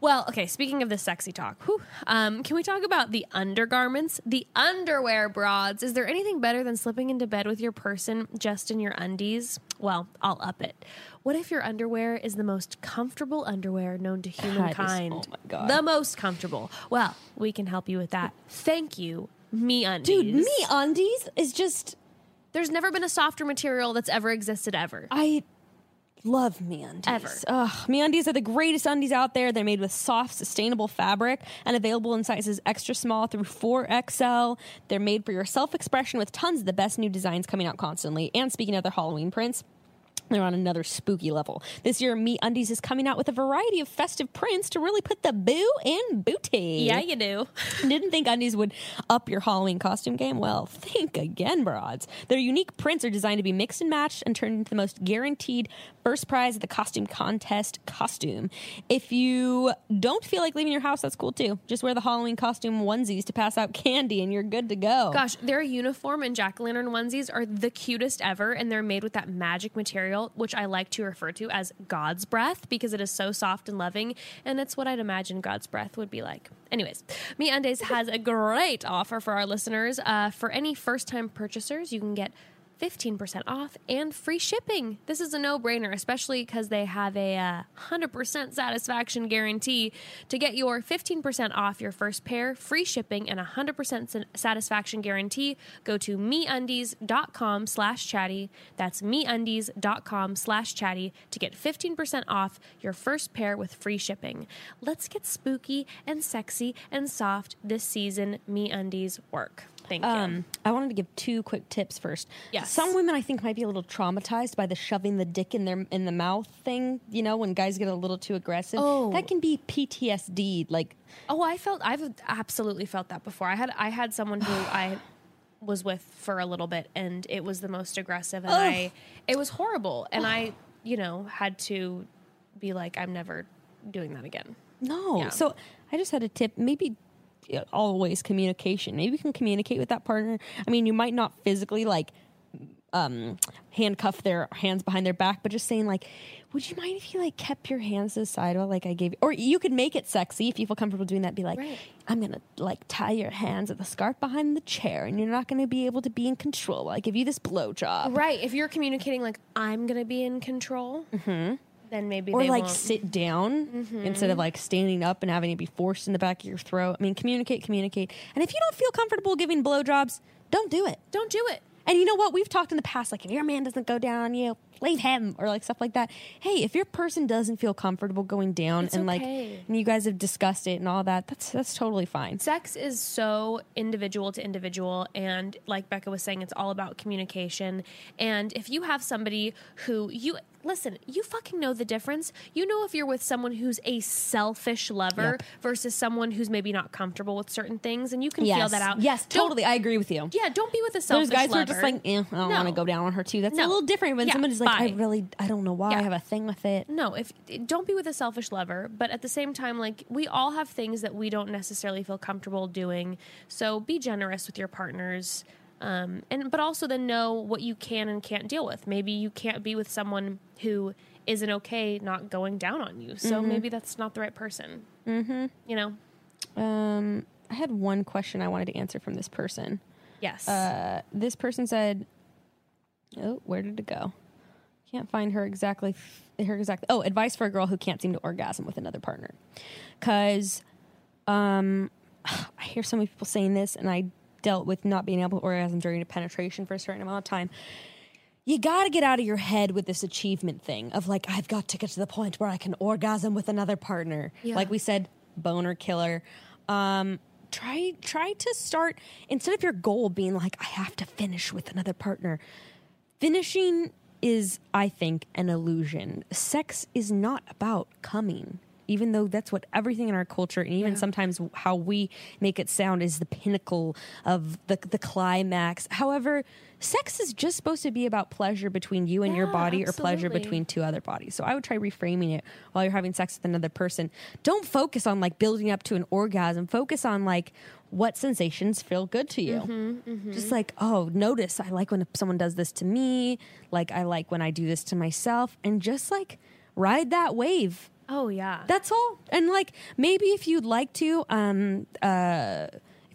Well, okay. Speaking of the sexy talk, whew, um, can we talk about the undergarments, the underwear broads? Is there anything better than slipping into bed with your person just in your undies? Well, I'll up it. What if your underwear is the most comfortable underwear known to oh humankind? oh my God. The most comfortable. Well, we can help you with that. Thank you, Me Undies. Dude, me undies is just There's never been a softer material that's ever existed ever. I love me undies. Ever. Ugh, me undies are the greatest undies out there. They're made with soft, sustainable fabric and available in sizes extra small through 4XL. They're made for your self expression with tons of the best new designs coming out constantly. And speaking of their Halloween prints, they're on another spooky level. This year, Me Undies is coming out with a variety of festive prints to really put the boo in booty. Yeah, you do. Didn't think undies would up your Halloween costume game? Well, think again, broads. Their unique prints are designed to be mixed and matched and turned into the most guaranteed first prize at the costume contest costume. If you don't feel like leaving your house, that's cool too. Just wear the Halloween costume onesies to pass out candy and you're good to go. Gosh, their uniform and jack o' lantern onesies are the cutest ever, and they're made with that magic material, which I like to refer to as God's breath because it is so soft and loving, and it's what I'd imagine God's breath would be like. Anyways, Me Undies has a great offer for our listeners. Uh, for any first time purchasers, you can get 15% off and free shipping. This is a no brainer, especially because they have a uh, 100% satisfaction guarantee. To get your 15% off your first pair, free shipping, and a 100% satisfaction guarantee, go to meundies.com slash chatty. That's meundies.com slash chatty to get 15% off your first pair with free shipping. Let's get spooky and sexy and soft this season. Me Undies work. Thank you. Um, I wanted to give two quick tips first. Yes. Some women I think might be a little traumatized by the shoving the dick in their in the mouth thing. You know, when guys get a little too aggressive, Oh. that can be PTSD. Like, Oh, I felt I've absolutely felt that before. I had I had someone who I was with for a little bit and it was the most aggressive and I it was horrible and I, you know, had to be like I'm never doing that again. no. Yeah. So I just had a tip. Maybe always communication. Maybe you can communicate with that partner. I mean, you might not physically like um handcuff their hands behind their back but just saying like would you mind if you like kept your hands to the side while like i gave you or you could make it sexy if you feel comfortable doing that be like Right. i'm gonna like tie your hands at the scarf behind the chair and you're not gonna be able to be in control while i give you this blowjob Right. If you're communicating like I'm gonna be in control, then maybe or they like won't. sit down mm-hmm. instead of like standing up and having it be forced in the back of your throat i mean communicate communicate and if you don't feel comfortable giving blowjobs don't do it Don't do it. And you know what? We've talked in the past, like if your man doesn't go down on you, leave him, or like stuff like that. Hey, if your person doesn't feel comfortable going down, It's and like, and you guys have discussed it and all that, that's that's totally fine. Sex is so individual to individual. And like Becca was saying, it's all about communication. And if you have somebody who you listen, you fucking know the difference. You know if you're with someone who's a selfish lover Yep. versus someone who's maybe not comfortable with certain things. And you can feel that out. Yes, Don't- totally. I agree with you. Yeah, don't be with a selfish There's guys who lover. are just like, eh, I don't want to go down on her too. That's a little different when Yeah, someone is like, I really, I don't know why I have a thing with it. no if don't be with a selfish lover but at the same time like we all have things that we don't necessarily feel comfortable doing. So be generous with your partners um, and but also then know what you can and can't deal with. Maybe you can't be with someone who isn't okay not going down on you. So maybe that's not the right person. Mm-hmm. you know? Um, I had one question I wanted to answer from this person. yes. Uh, this person said, "Oh, where did it go? Can't find her exactly. Her exact. Oh, advice for a girl who can't seem to orgasm with another partner, because um, I hear so many people saying this, and I dealt with not being able to orgasm during a penetration for a certain amount of time. You got to get out of your head with this achievement thing of like, I've got to get to the point where I can orgasm with another partner. Yeah. Like we said, boner killer. Um, try try to start instead of your goal being like, I have to finish with another partner. Finishing is, I think, an illusion. Sex is not about coming. even though that's what everything in our culture and even Yeah. sometimes how we make it sound is the pinnacle of the the climax. However, sex is just supposed to be about pleasure between you and your Yeah, body or pleasure between two other bodies. So I would try reframing it while you're having sex with another person. Don't focus on like building up to an orgasm. Focus on like what sensations feel good to you. Mm-hmm, Just like, oh, notice I like when someone does this to me. Like I like when I do this to myself and just like ride that wave. Oh yeah. That's all. And like maybe if you'd like to, um, uh,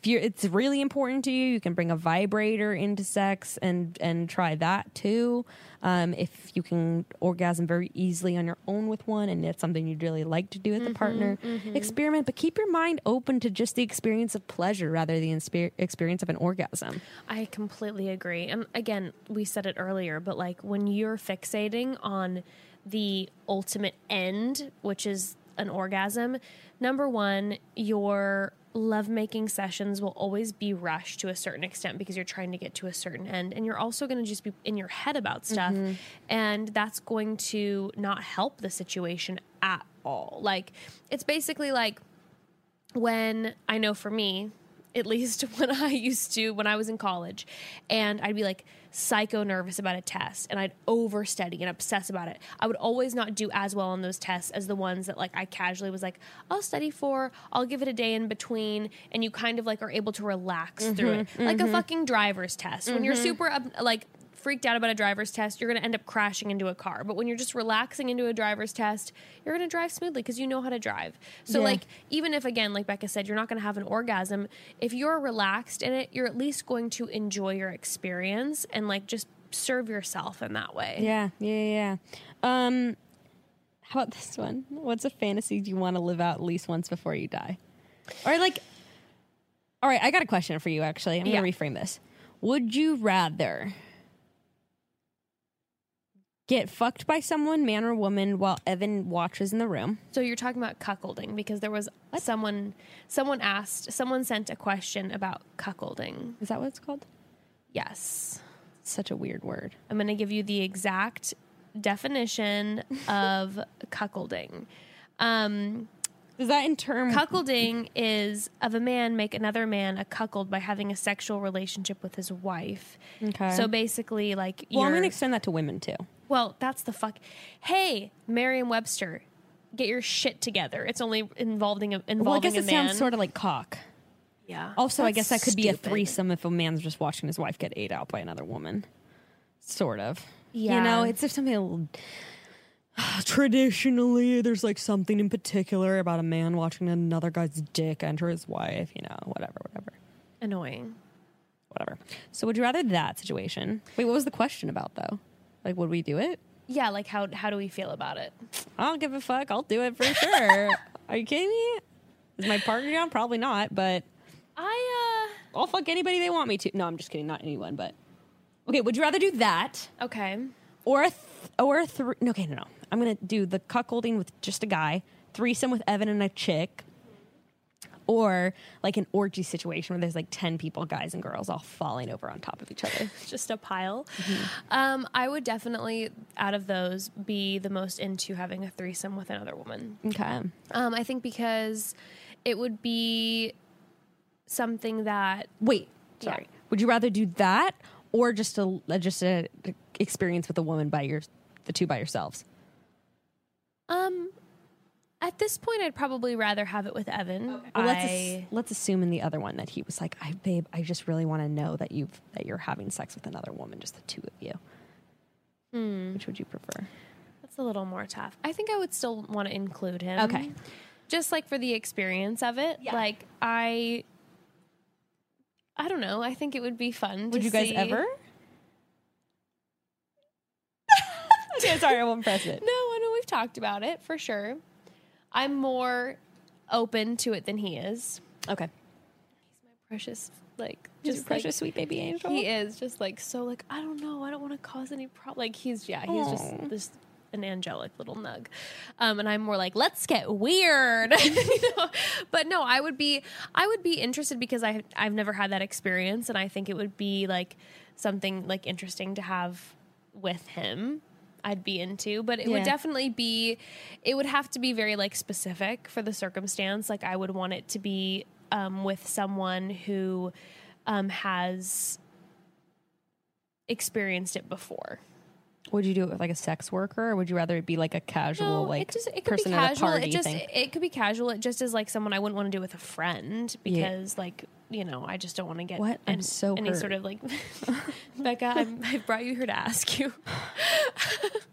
if you're, it's really important to you, you can bring a vibrator into sex and and try that too. Um, if you can orgasm very easily on your own with one, and it's something you'd really like to do with a partner, experiment. But keep your mind open to just the experience of pleasure rather than the inspe- experience of an orgasm. I completely agree. And again, we said it earlier, but like when you're fixating on the ultimate end, which is an orgasm, number one, your lovemaking sessions will always be rushed to a certain extent because you're trying to get to a certain end. And you're also going to just be in your head about stuff. Mm-hmm. And that's going to not help the situation at all. Like, it's basically like, when I know for me, at least when I used to, when I was in college, and I'd be like psycho nervous about a test and I'd overstudy and obsess about it. I would always not do as well on those tests as the ones that like I casually was like, I'll study for, I'll give it a day in between, and you kind of like are able to relax through it. Mm-hmm. Like a mm-hmm. fucking driver's test. When you're mm-hmm. super like freaked out about a driver's test, you're going to end up crashing into a car. But when you're just relaxing into a driver's test, you're going to drive smoothly because you know how to drive. So, Yeah. like, even if, again, like Becca said, you're not going to have an orgasm, if you're relaxed in it, you're at least going to enjoy your experience and, like, just serve yourself in that way. Yeah, yeah, yeah. Um, how about this one? What's a fantasy do you want to live out at least once before you die? Or like, all right, I got a question for you. Actually, I'm Yeah. gonna reframe this. Would you rather get fucked by someone, man or woman, while Evan watches in the room? So you're talking about cuckolding because there was someone, someone asked, someone sent a question about cuckolding. Is that what it's called? Yes. Such a weird word. I'm going to give you the exact definition of cuckolding. Um, Is that in term? cuckolding is of a man make another man a cuckold by having a sexual relationship with his wife. Okay. So basically, like, well, I'm gonna extend that to women too. Well, that's the fuck. Hey, Merriam-Webster, get your shit together. It's only involving a, involving Well, I guess it man. sounds sort of like cock. yeah. Also, I guess that could be a threesome if a man's just watching his wife get ate out by another woman. Sort of. Yeah. You know, it's just something a little- traditionally there's like something in particular about a man watching another guy's dick enter his wife, you know, whatever, whatever. Annoying. Whatever. So would you rather that situation? Wait, what was the question about though? Like would we do it? Yeah, like how how do we feel about it? I don't give a fuck. I'll do it for sure. Are you kidding me? Is my partner down? Probably not, but I I'll fuck anybody they want me to. No, I'm just kidding. Not anyone, but okay. Would you rather do that uh okay. or a th- or a three? No, okay, no, no. I'm gonna do the cuckolding with just a guy, threesome with Evan and a chick, or like an orgy situation where there's like ten people, guys and girls, all falling over on top of each other. Just a pile. Mm-hmm. Um, I would definitely out of those be the most into having a threesome with another woman. Okay. Um, I think because it would be something that Wait, sorry. Would you rather do that or just a just a experience with a woman by your the two by yourselves? um at this point I'd probably rather have it with Evan. Well, let's I- ass- let's assume in the other one that he was like, "I babe, I just really want to know that you've that you're having sex with another woman, just the two of you." Hmm. Which would you prefer? that's a little more tough. I think I would still want to include him. Okay. Just like for the experience of it. Yeah. Like I I don't know. I think it would be fun. Would to you guys see- ever? okay, sorry, I won't press it. No, I know we've talked about it for sure. I'm more open to it than he is. Okay, He's my precious, like just just precious like, sweet baby angel. He is just like so like I don't know. I don't want to cause any problem. Like he's yeah, he's Aw. just this an angelic little nug. Um, and I'm more like let's get weird. you know? But no, I would be I would be interested because I I've never had that experience, and I think it would be like something like interesting to have with him. I'd be into, but it would definitely be it would have to be very like specific for the circumstance. Like I would want it to be um, with someone who um, has experienced it before. Would you do it with like a sex worker, or would you rather it be like a casual, like it just it could person be at a casual. party It just thing? it could be casual. It just is like someone I wouldn't want to do with a friend because like you know I just don't want to get What? I'm an- so any hurt. sort of like Becca. I'm, I brought you here to ask you.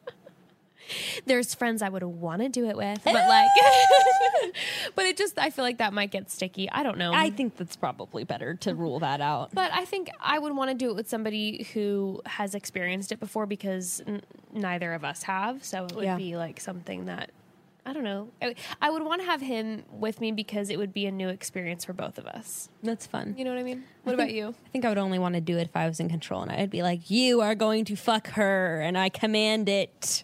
There's friends I would want to do it with, but like, but it just I feel like that might get sticky. I don't know. I think that's probably better to rule that out. But I think I would want to do it with somebody who has experienced it before because n- neither of us have. So it would Yeah. be like something that I don't know. I, I would want to have him with me because it would be a new experience for both of us. That's fun. You know what I mean? What about you? I think I would only want to do it if I was in control, and I'd be like, "You are going to fuck her, and I command it."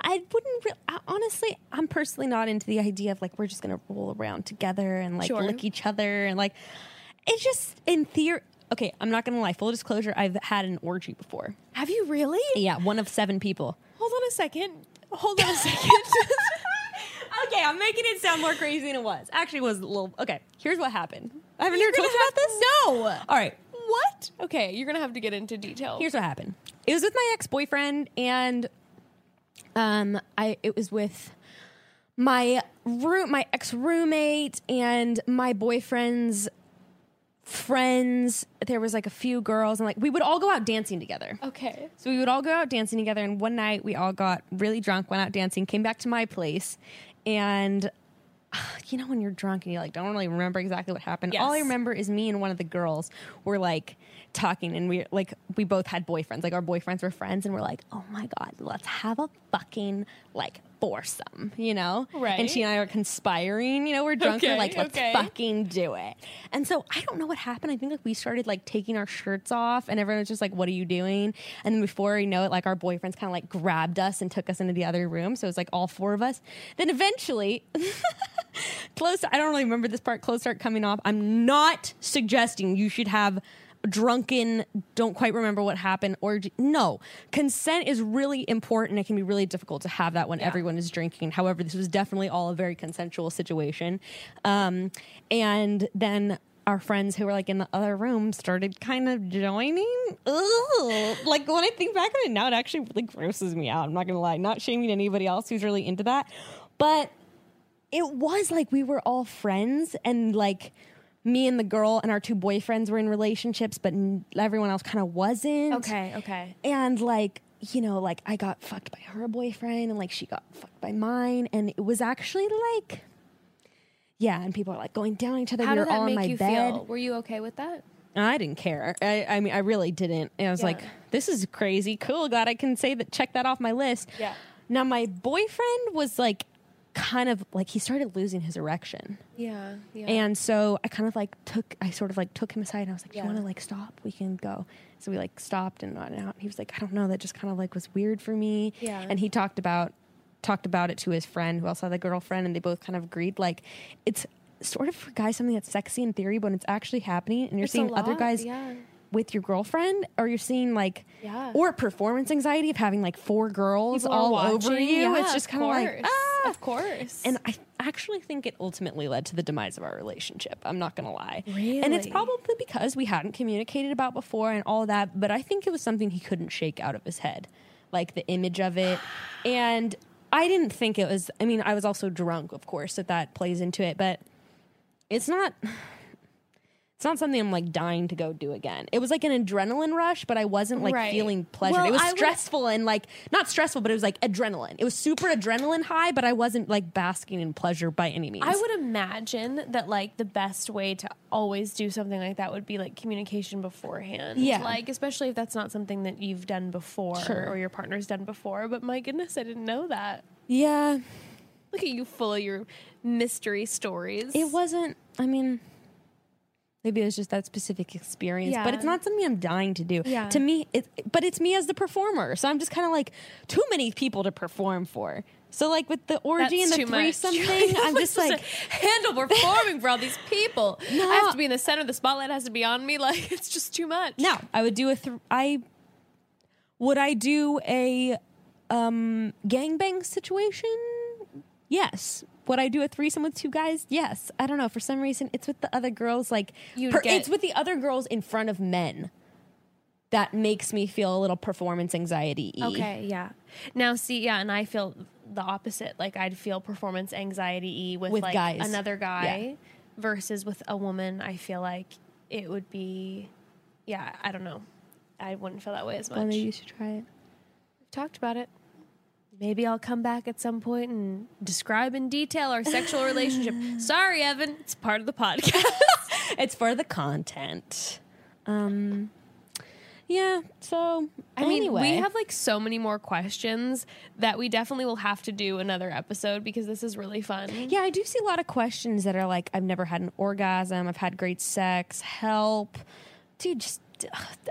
I wouldn't re- I, honestly. I'm personally not into the idea of like we're just gonna roll around together and like Sure. lick each other and like it's just in theory. Okay, I'm not gonna lie. Full disclosure: I've had an orgy before. Have you really? Yeah, one of seven people. Hold on a second. Hold on a second. okay, I'm making it sound more crazy than it was. Actually, it was a little. Okay, here's what happened. I haven't ever told you about this. No. All right, what? Okay, you're gonna have to get into detail. here's what happened. It was with my ex boyfriend, and um, I it was with my room, my ex roommate, and my boyfriend's friends. There was like a few girls, and like we would all go out dancing together. okay. So we would all go out dancing together, and one night we all got really drunk, went out dancing, came back to my place, and you know when you're drunk and you like don't really remember exactly what happened. All I remember is me and one of the girls were like talking, and we like we both had boyfriends. Like our boyfriends were friends, and we're like, oh my god, let's have a fucking like foursome, you know? Right. And she and I are conspiring. You know, we're drunk. we're like, let's okay. fucking do it. And so I don't know what happened. I think like we started like taking our shirts off, and everyone was just like, "What are you doing?" And then before we know it, like our boyfriends kind of like grabbed us and took us into the other room. So it was like all four of us. Then eventually, clothes. I don't really remember this part. Clothes start coming off. I'm not suggesting you should have drunken don't quite remember what happened or no. Consent is really important. It can be really difficult to have that when everyone is drinking. However this was definitely all a very consensual situation. Um, and then our friends who were like in the other room started kind of joining. Ugh. like when i think back on it now it actually really grosses me out. I'm not gonna lie. Not shaming anybody else who's really into that. But it was like we were all friends and like me and the girl and our two boyfriends were in relationships but n- everyone else kind of wasn't Okay. Okay. and like you know like i got fucked by her boyfriend and like she got fucked by mine and it was actually like yeah and people are like going down each other How we did that make my you bed feel? Were you okay with that? I didn't care. I, I mean, I really didn't. And I was Yeah. like, this is crazy. Cool. Glad I can say that, check that off my list. Yeah. Now, my boyfriend was like, kind of like, he started losing his erection. Yeah. Yeah. And so I kind of like took, I sort of like took him aside and I was like, Yeah. you want to like stop? We can go. So we like stopped and went out. He was like, I don't know. That just kind of like was weird for me. Yeah. And he talked about, talked about it to his friend who also had a girlfriend and they both kind of agreed like, it's sort of for guys something that's sexy in theory, but it's actually happening and you're It's seeing other guys yeah. With your girlfriend or you're seeing like Yeah. or performance anxiety of having like four girls People all over you Yeah, it's just kind of like ah. Of course. and i actually think it ultimately led to the demise of our relationship i'm not gonna lie Really? and it's probably because we hadn't communicated about before and all that but i think it was something he couldn't shake out of his head like the image of it and i didn't think it was i mean i was also drunk of course that that plays into it but it's not it's not something I'm like dying to go do again. It was like an adrenaline rush, but I wasn't like Right. feeling pleasure. Well, it was I would- stressful and like not stressful, but it was like adrenaline. It was super adrenaline high, but I wasn't like basking in pleasure by any means. I would imagine that like the best way to always do something like that would be like communication beforehand. Yeah. Like especially if that's not something that you've done before Sure. or your partner's done before. But my goodness, I didn't know that. yeah, Look at you full of your mystery stories. it wasn't. I mean, maybe it was just that specific experience, but it's not something I'm dying to do. Yeah. To me, it, but it's me as the performer, so I'm just kind of like too many people to perform for. So like with the orgy That's and the too much. threesome thing, I'm just like. handle performing for all these people. No. I have to be in the center. The spotlight has to be on me. Like it's just too much. No, I would do a. Th- I Would I do a um gangbang situation? Yes. Would I do a threesome with two guys? Yes. I don't know. For some reason, it's with the other girls. Like, per- get- it's with the other girls in front of men. That makes me feel a little performance anxiety. Okay, yeah. Now, see, yeah, and I feel the opposite. Like I'd feel performance anxiety with, With like guys. another guy versus with a woman. I feel like it would be, yeah, I don't know. I wouldn't feel that way as much. Well, maybe you should try it. We've talked about it. Maybe I'll come back at some point and describe in detail our sexual relationship. Sorry, Evan, it's part of the podcast. It's for the content. Um, yeah. So I mean, we have like so many more questions that we definitely will have to do another episode because this is really fun. Yeah, I do see a lot of questions that are like, I've never had an orgasm. I've had great sex. Help, dude. Just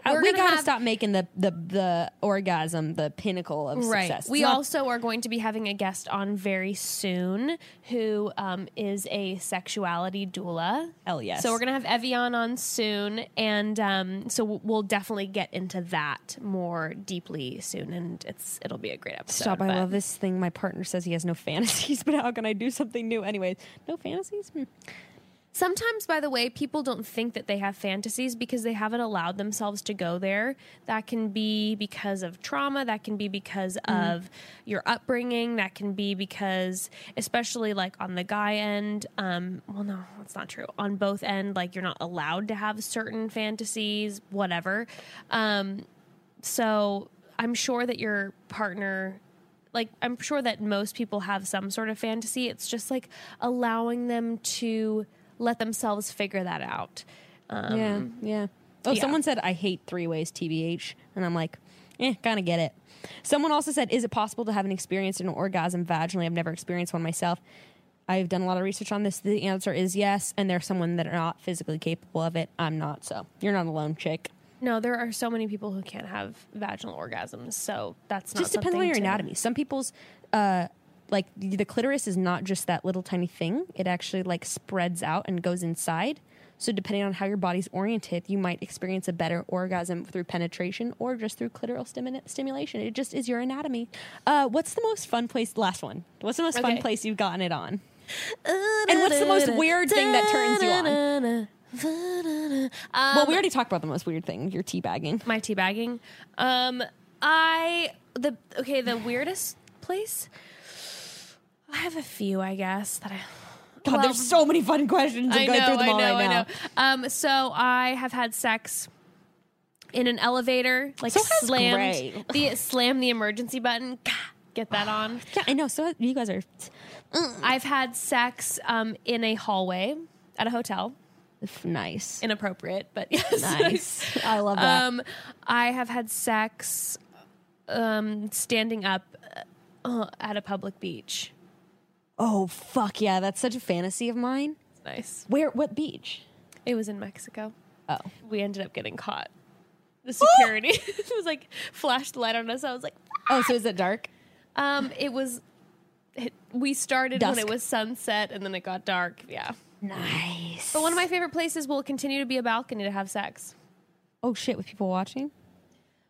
We're we gotta have- stop making the the the orgasm the pinnacle of Right. success. It's We not- also are going to be having a guest on very soon who um, is a sexuality doula. Hell yes. So we're gonna have Ev'Yan on soon, and um, so we'll- definitely get into that more deeply soon, and it's it'll be a great episode. stop. I love this thing. My partner says he has no fantasies, but how can I do something new? Anyways, no fantasies. Hmm. Sometimes, by the way, people don't think that they have fantasies because they haven't allowed themselves to go there. That can be because of trauma. That can be because of your upbringing. That can be because, especially like on the guy end, um, well, no, that's not true. On both end, like you're not allowed to have certain fantasies, whatever. Um, so I'm sure that your partner like I'm sure that most people have some sort of fantasy. It's just like allowing them to let themselves figure that out. Um, yeah, yeah. Oh, yeah. someone said I hate three ways TBH, and I'm like, eh, kind of get it. Someone also said, is it possible to have an experience in an orgasm vaginally? I've never experienced one myself. I've done a lot of research on this. The answer is yes, and there's someone that are not physically capable of it. I'm not, so you're not alone, chick. No, there are so many people who can't have vaginal orgasms, so that's not just depends on your to- anatomy. Some people's uh like the clitoris is not just that little tiny thing. It actually like spreads out and goes inside. So depending on how your body's oriented, you might experience a better orgasm through penetration or just through clitoral stimu- stimulation. It just is your anatomy. Uh, what's the most fun place? Last one. What's the most fun place you've gotten it on? And what's the most weird thing that turns you on? well, we already talked about the most weird thing. You're teabagging. my teabagging. Um, I the okay the weirdest place. I have a few, I guess that I. God, Well, there's so many fun questions. I'm I going know, through them I all know, right I now. know. Um, so I have had sex in an elevator, like So slammed the slam the emergency button. Get that on. Yeah, I know. So you guys are I've had sex um, in a hallway at a hotel. nice. Inappropriate, but yes, Nice. I love that. Um, I have had sex um, standing up uh, at a public beach. Oh fuck yeah, that's such a fantasy of mine. It's nice. Where? What beach? It was in Mexico. Oh, We ended up getting caught. The security it was like flashed the light on us. I was like, oh, so is it dark? Um, it was. It, we started Dusk. when it was sunset, and then it got dark. Yeah, Nice. but one of my favorite places will continue to be a balcony to have sex. oh shit, with people watching.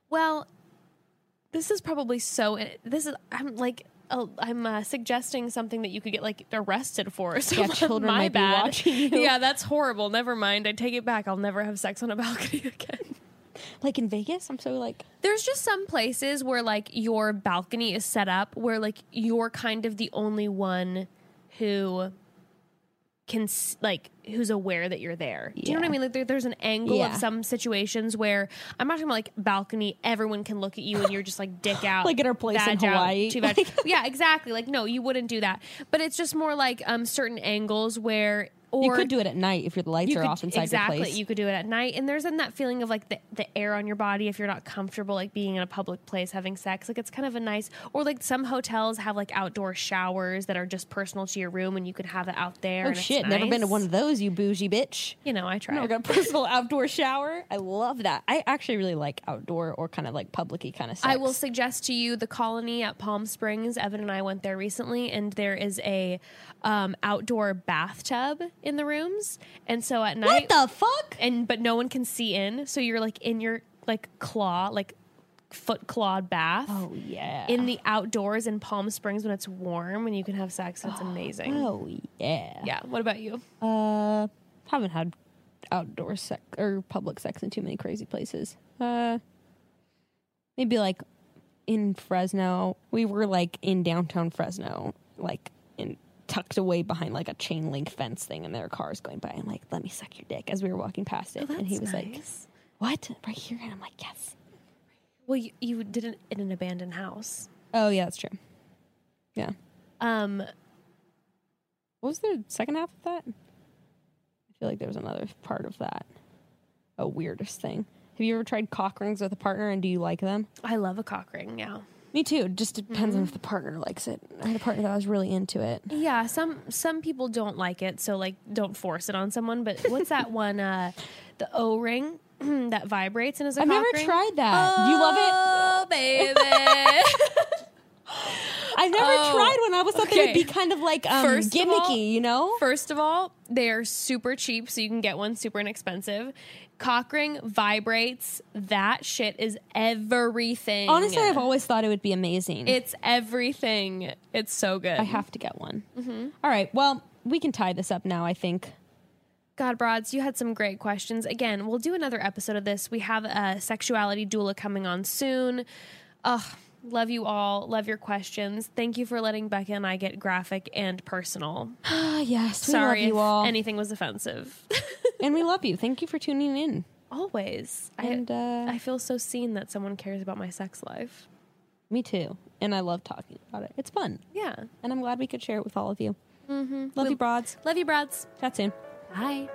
Well, this is probably so. This is. I'm like. Oh, I'm uh, suggesting something that you could get like arrested for. So Yeah, children my might be bad. watching you. Yeah, that's horrible. Never mind. I take it back. I'll never have sex on a balcony again. Like in Vegas, I'm so like. There's just some places where like your balcony is set up where like you're kind of the only one who can like who's aware that you're there. Do you know what I mean? Like there, there's an angle Yeah. of some situations where I'm not talking about like balcony. Everyone can look at you and you're just like dick out, Like at our place in out, Hawaii. too bad. yeah, exactly. Like no, you wouldn't do that. But it's just more like um certain angles where. Or you could do it at night if your lights are could- off inside exactly. your place. You could do it at night, and there's in that feeling of like the, the air on your body if you're not comfortable, like being in a public place having sex. Like it's kind of a nice, or like some hotels have like outdoor showers that are just personal to your room, and you can have it out there. oh shit, never been to one of those, you bougie bitch. You know, I tried. got a personal outdoor shower. I love that. I actually really like outdoor or kind of like publicy kind of sex. I will suggest to you the colony at Palm Springs. Evan and I went there recently, and there is a um, outdoor bathtub in the rooms, and so at night, What the fuck? and but no one can see in, so you're like in your like claw, like foot clawed bath. Oh yeah. In the outdoors in Palm Springs when it's warm and you can have sex. It's amazing. oh yeah. Yeah. What about you? Uh, haven't had outdoor sex or public sex in too many crazy places. Uh, maybe like in Fresno. We were like in downtown Fresno, like tucked away behind like a chain link fence thing, and there were cars going by. and like, "Let me suck your dick" as we were walking past it, and he was like, "What? Right here?" And I'm like, "Yes." Well, you, you did it in an abandoned house. Oh yeah, that's true. Yeah. Um, What was the second half of that? I feel like there was another part of that. A weirdest thing. Have you ever tried cock rings with a partner and do you like them? I love a cock ring. Yeah. Me too. It just depends on if the partner likes it. I had a partner that was really into it. Yeah, some some people don't like it, so like don't force it on someone. But what's that one? Uh, the O ring that vibrates and is a I've never ring? tried that. Do you love it? Oh, baby. I've never Oh, tried one. I was thought they would be kind of like um, First gimmicky, all- you know? First of all, they are super cheap, so you can get one super inexpensive. Cock ring vibrates. That shit is everything. Honestly, I've always thought it would be amazing. it's everything. It's so good. I have to get one. Mm-hmm. All right. Well, we can tie this up now, I think. God, Broads, you had some great questions. Again, we'll do another episode of this. We have a sexuality doula coming on soon. Ugh, love you all. Love your questions. Thank you for letting Becca and I get graphic and personal. Ah, yes. We Sorry love you all. anything was offensive. and we love you. Thank you for tuning in. Always. And, I, uh, I feel so seen that someone cares about my sex life. Me too. And I love talking about it. It's fun. Yeah. And I'm glad we could share it with all of you. Mm-hmm. Love you, broads. Love you, Broads. Chat soon. Bye.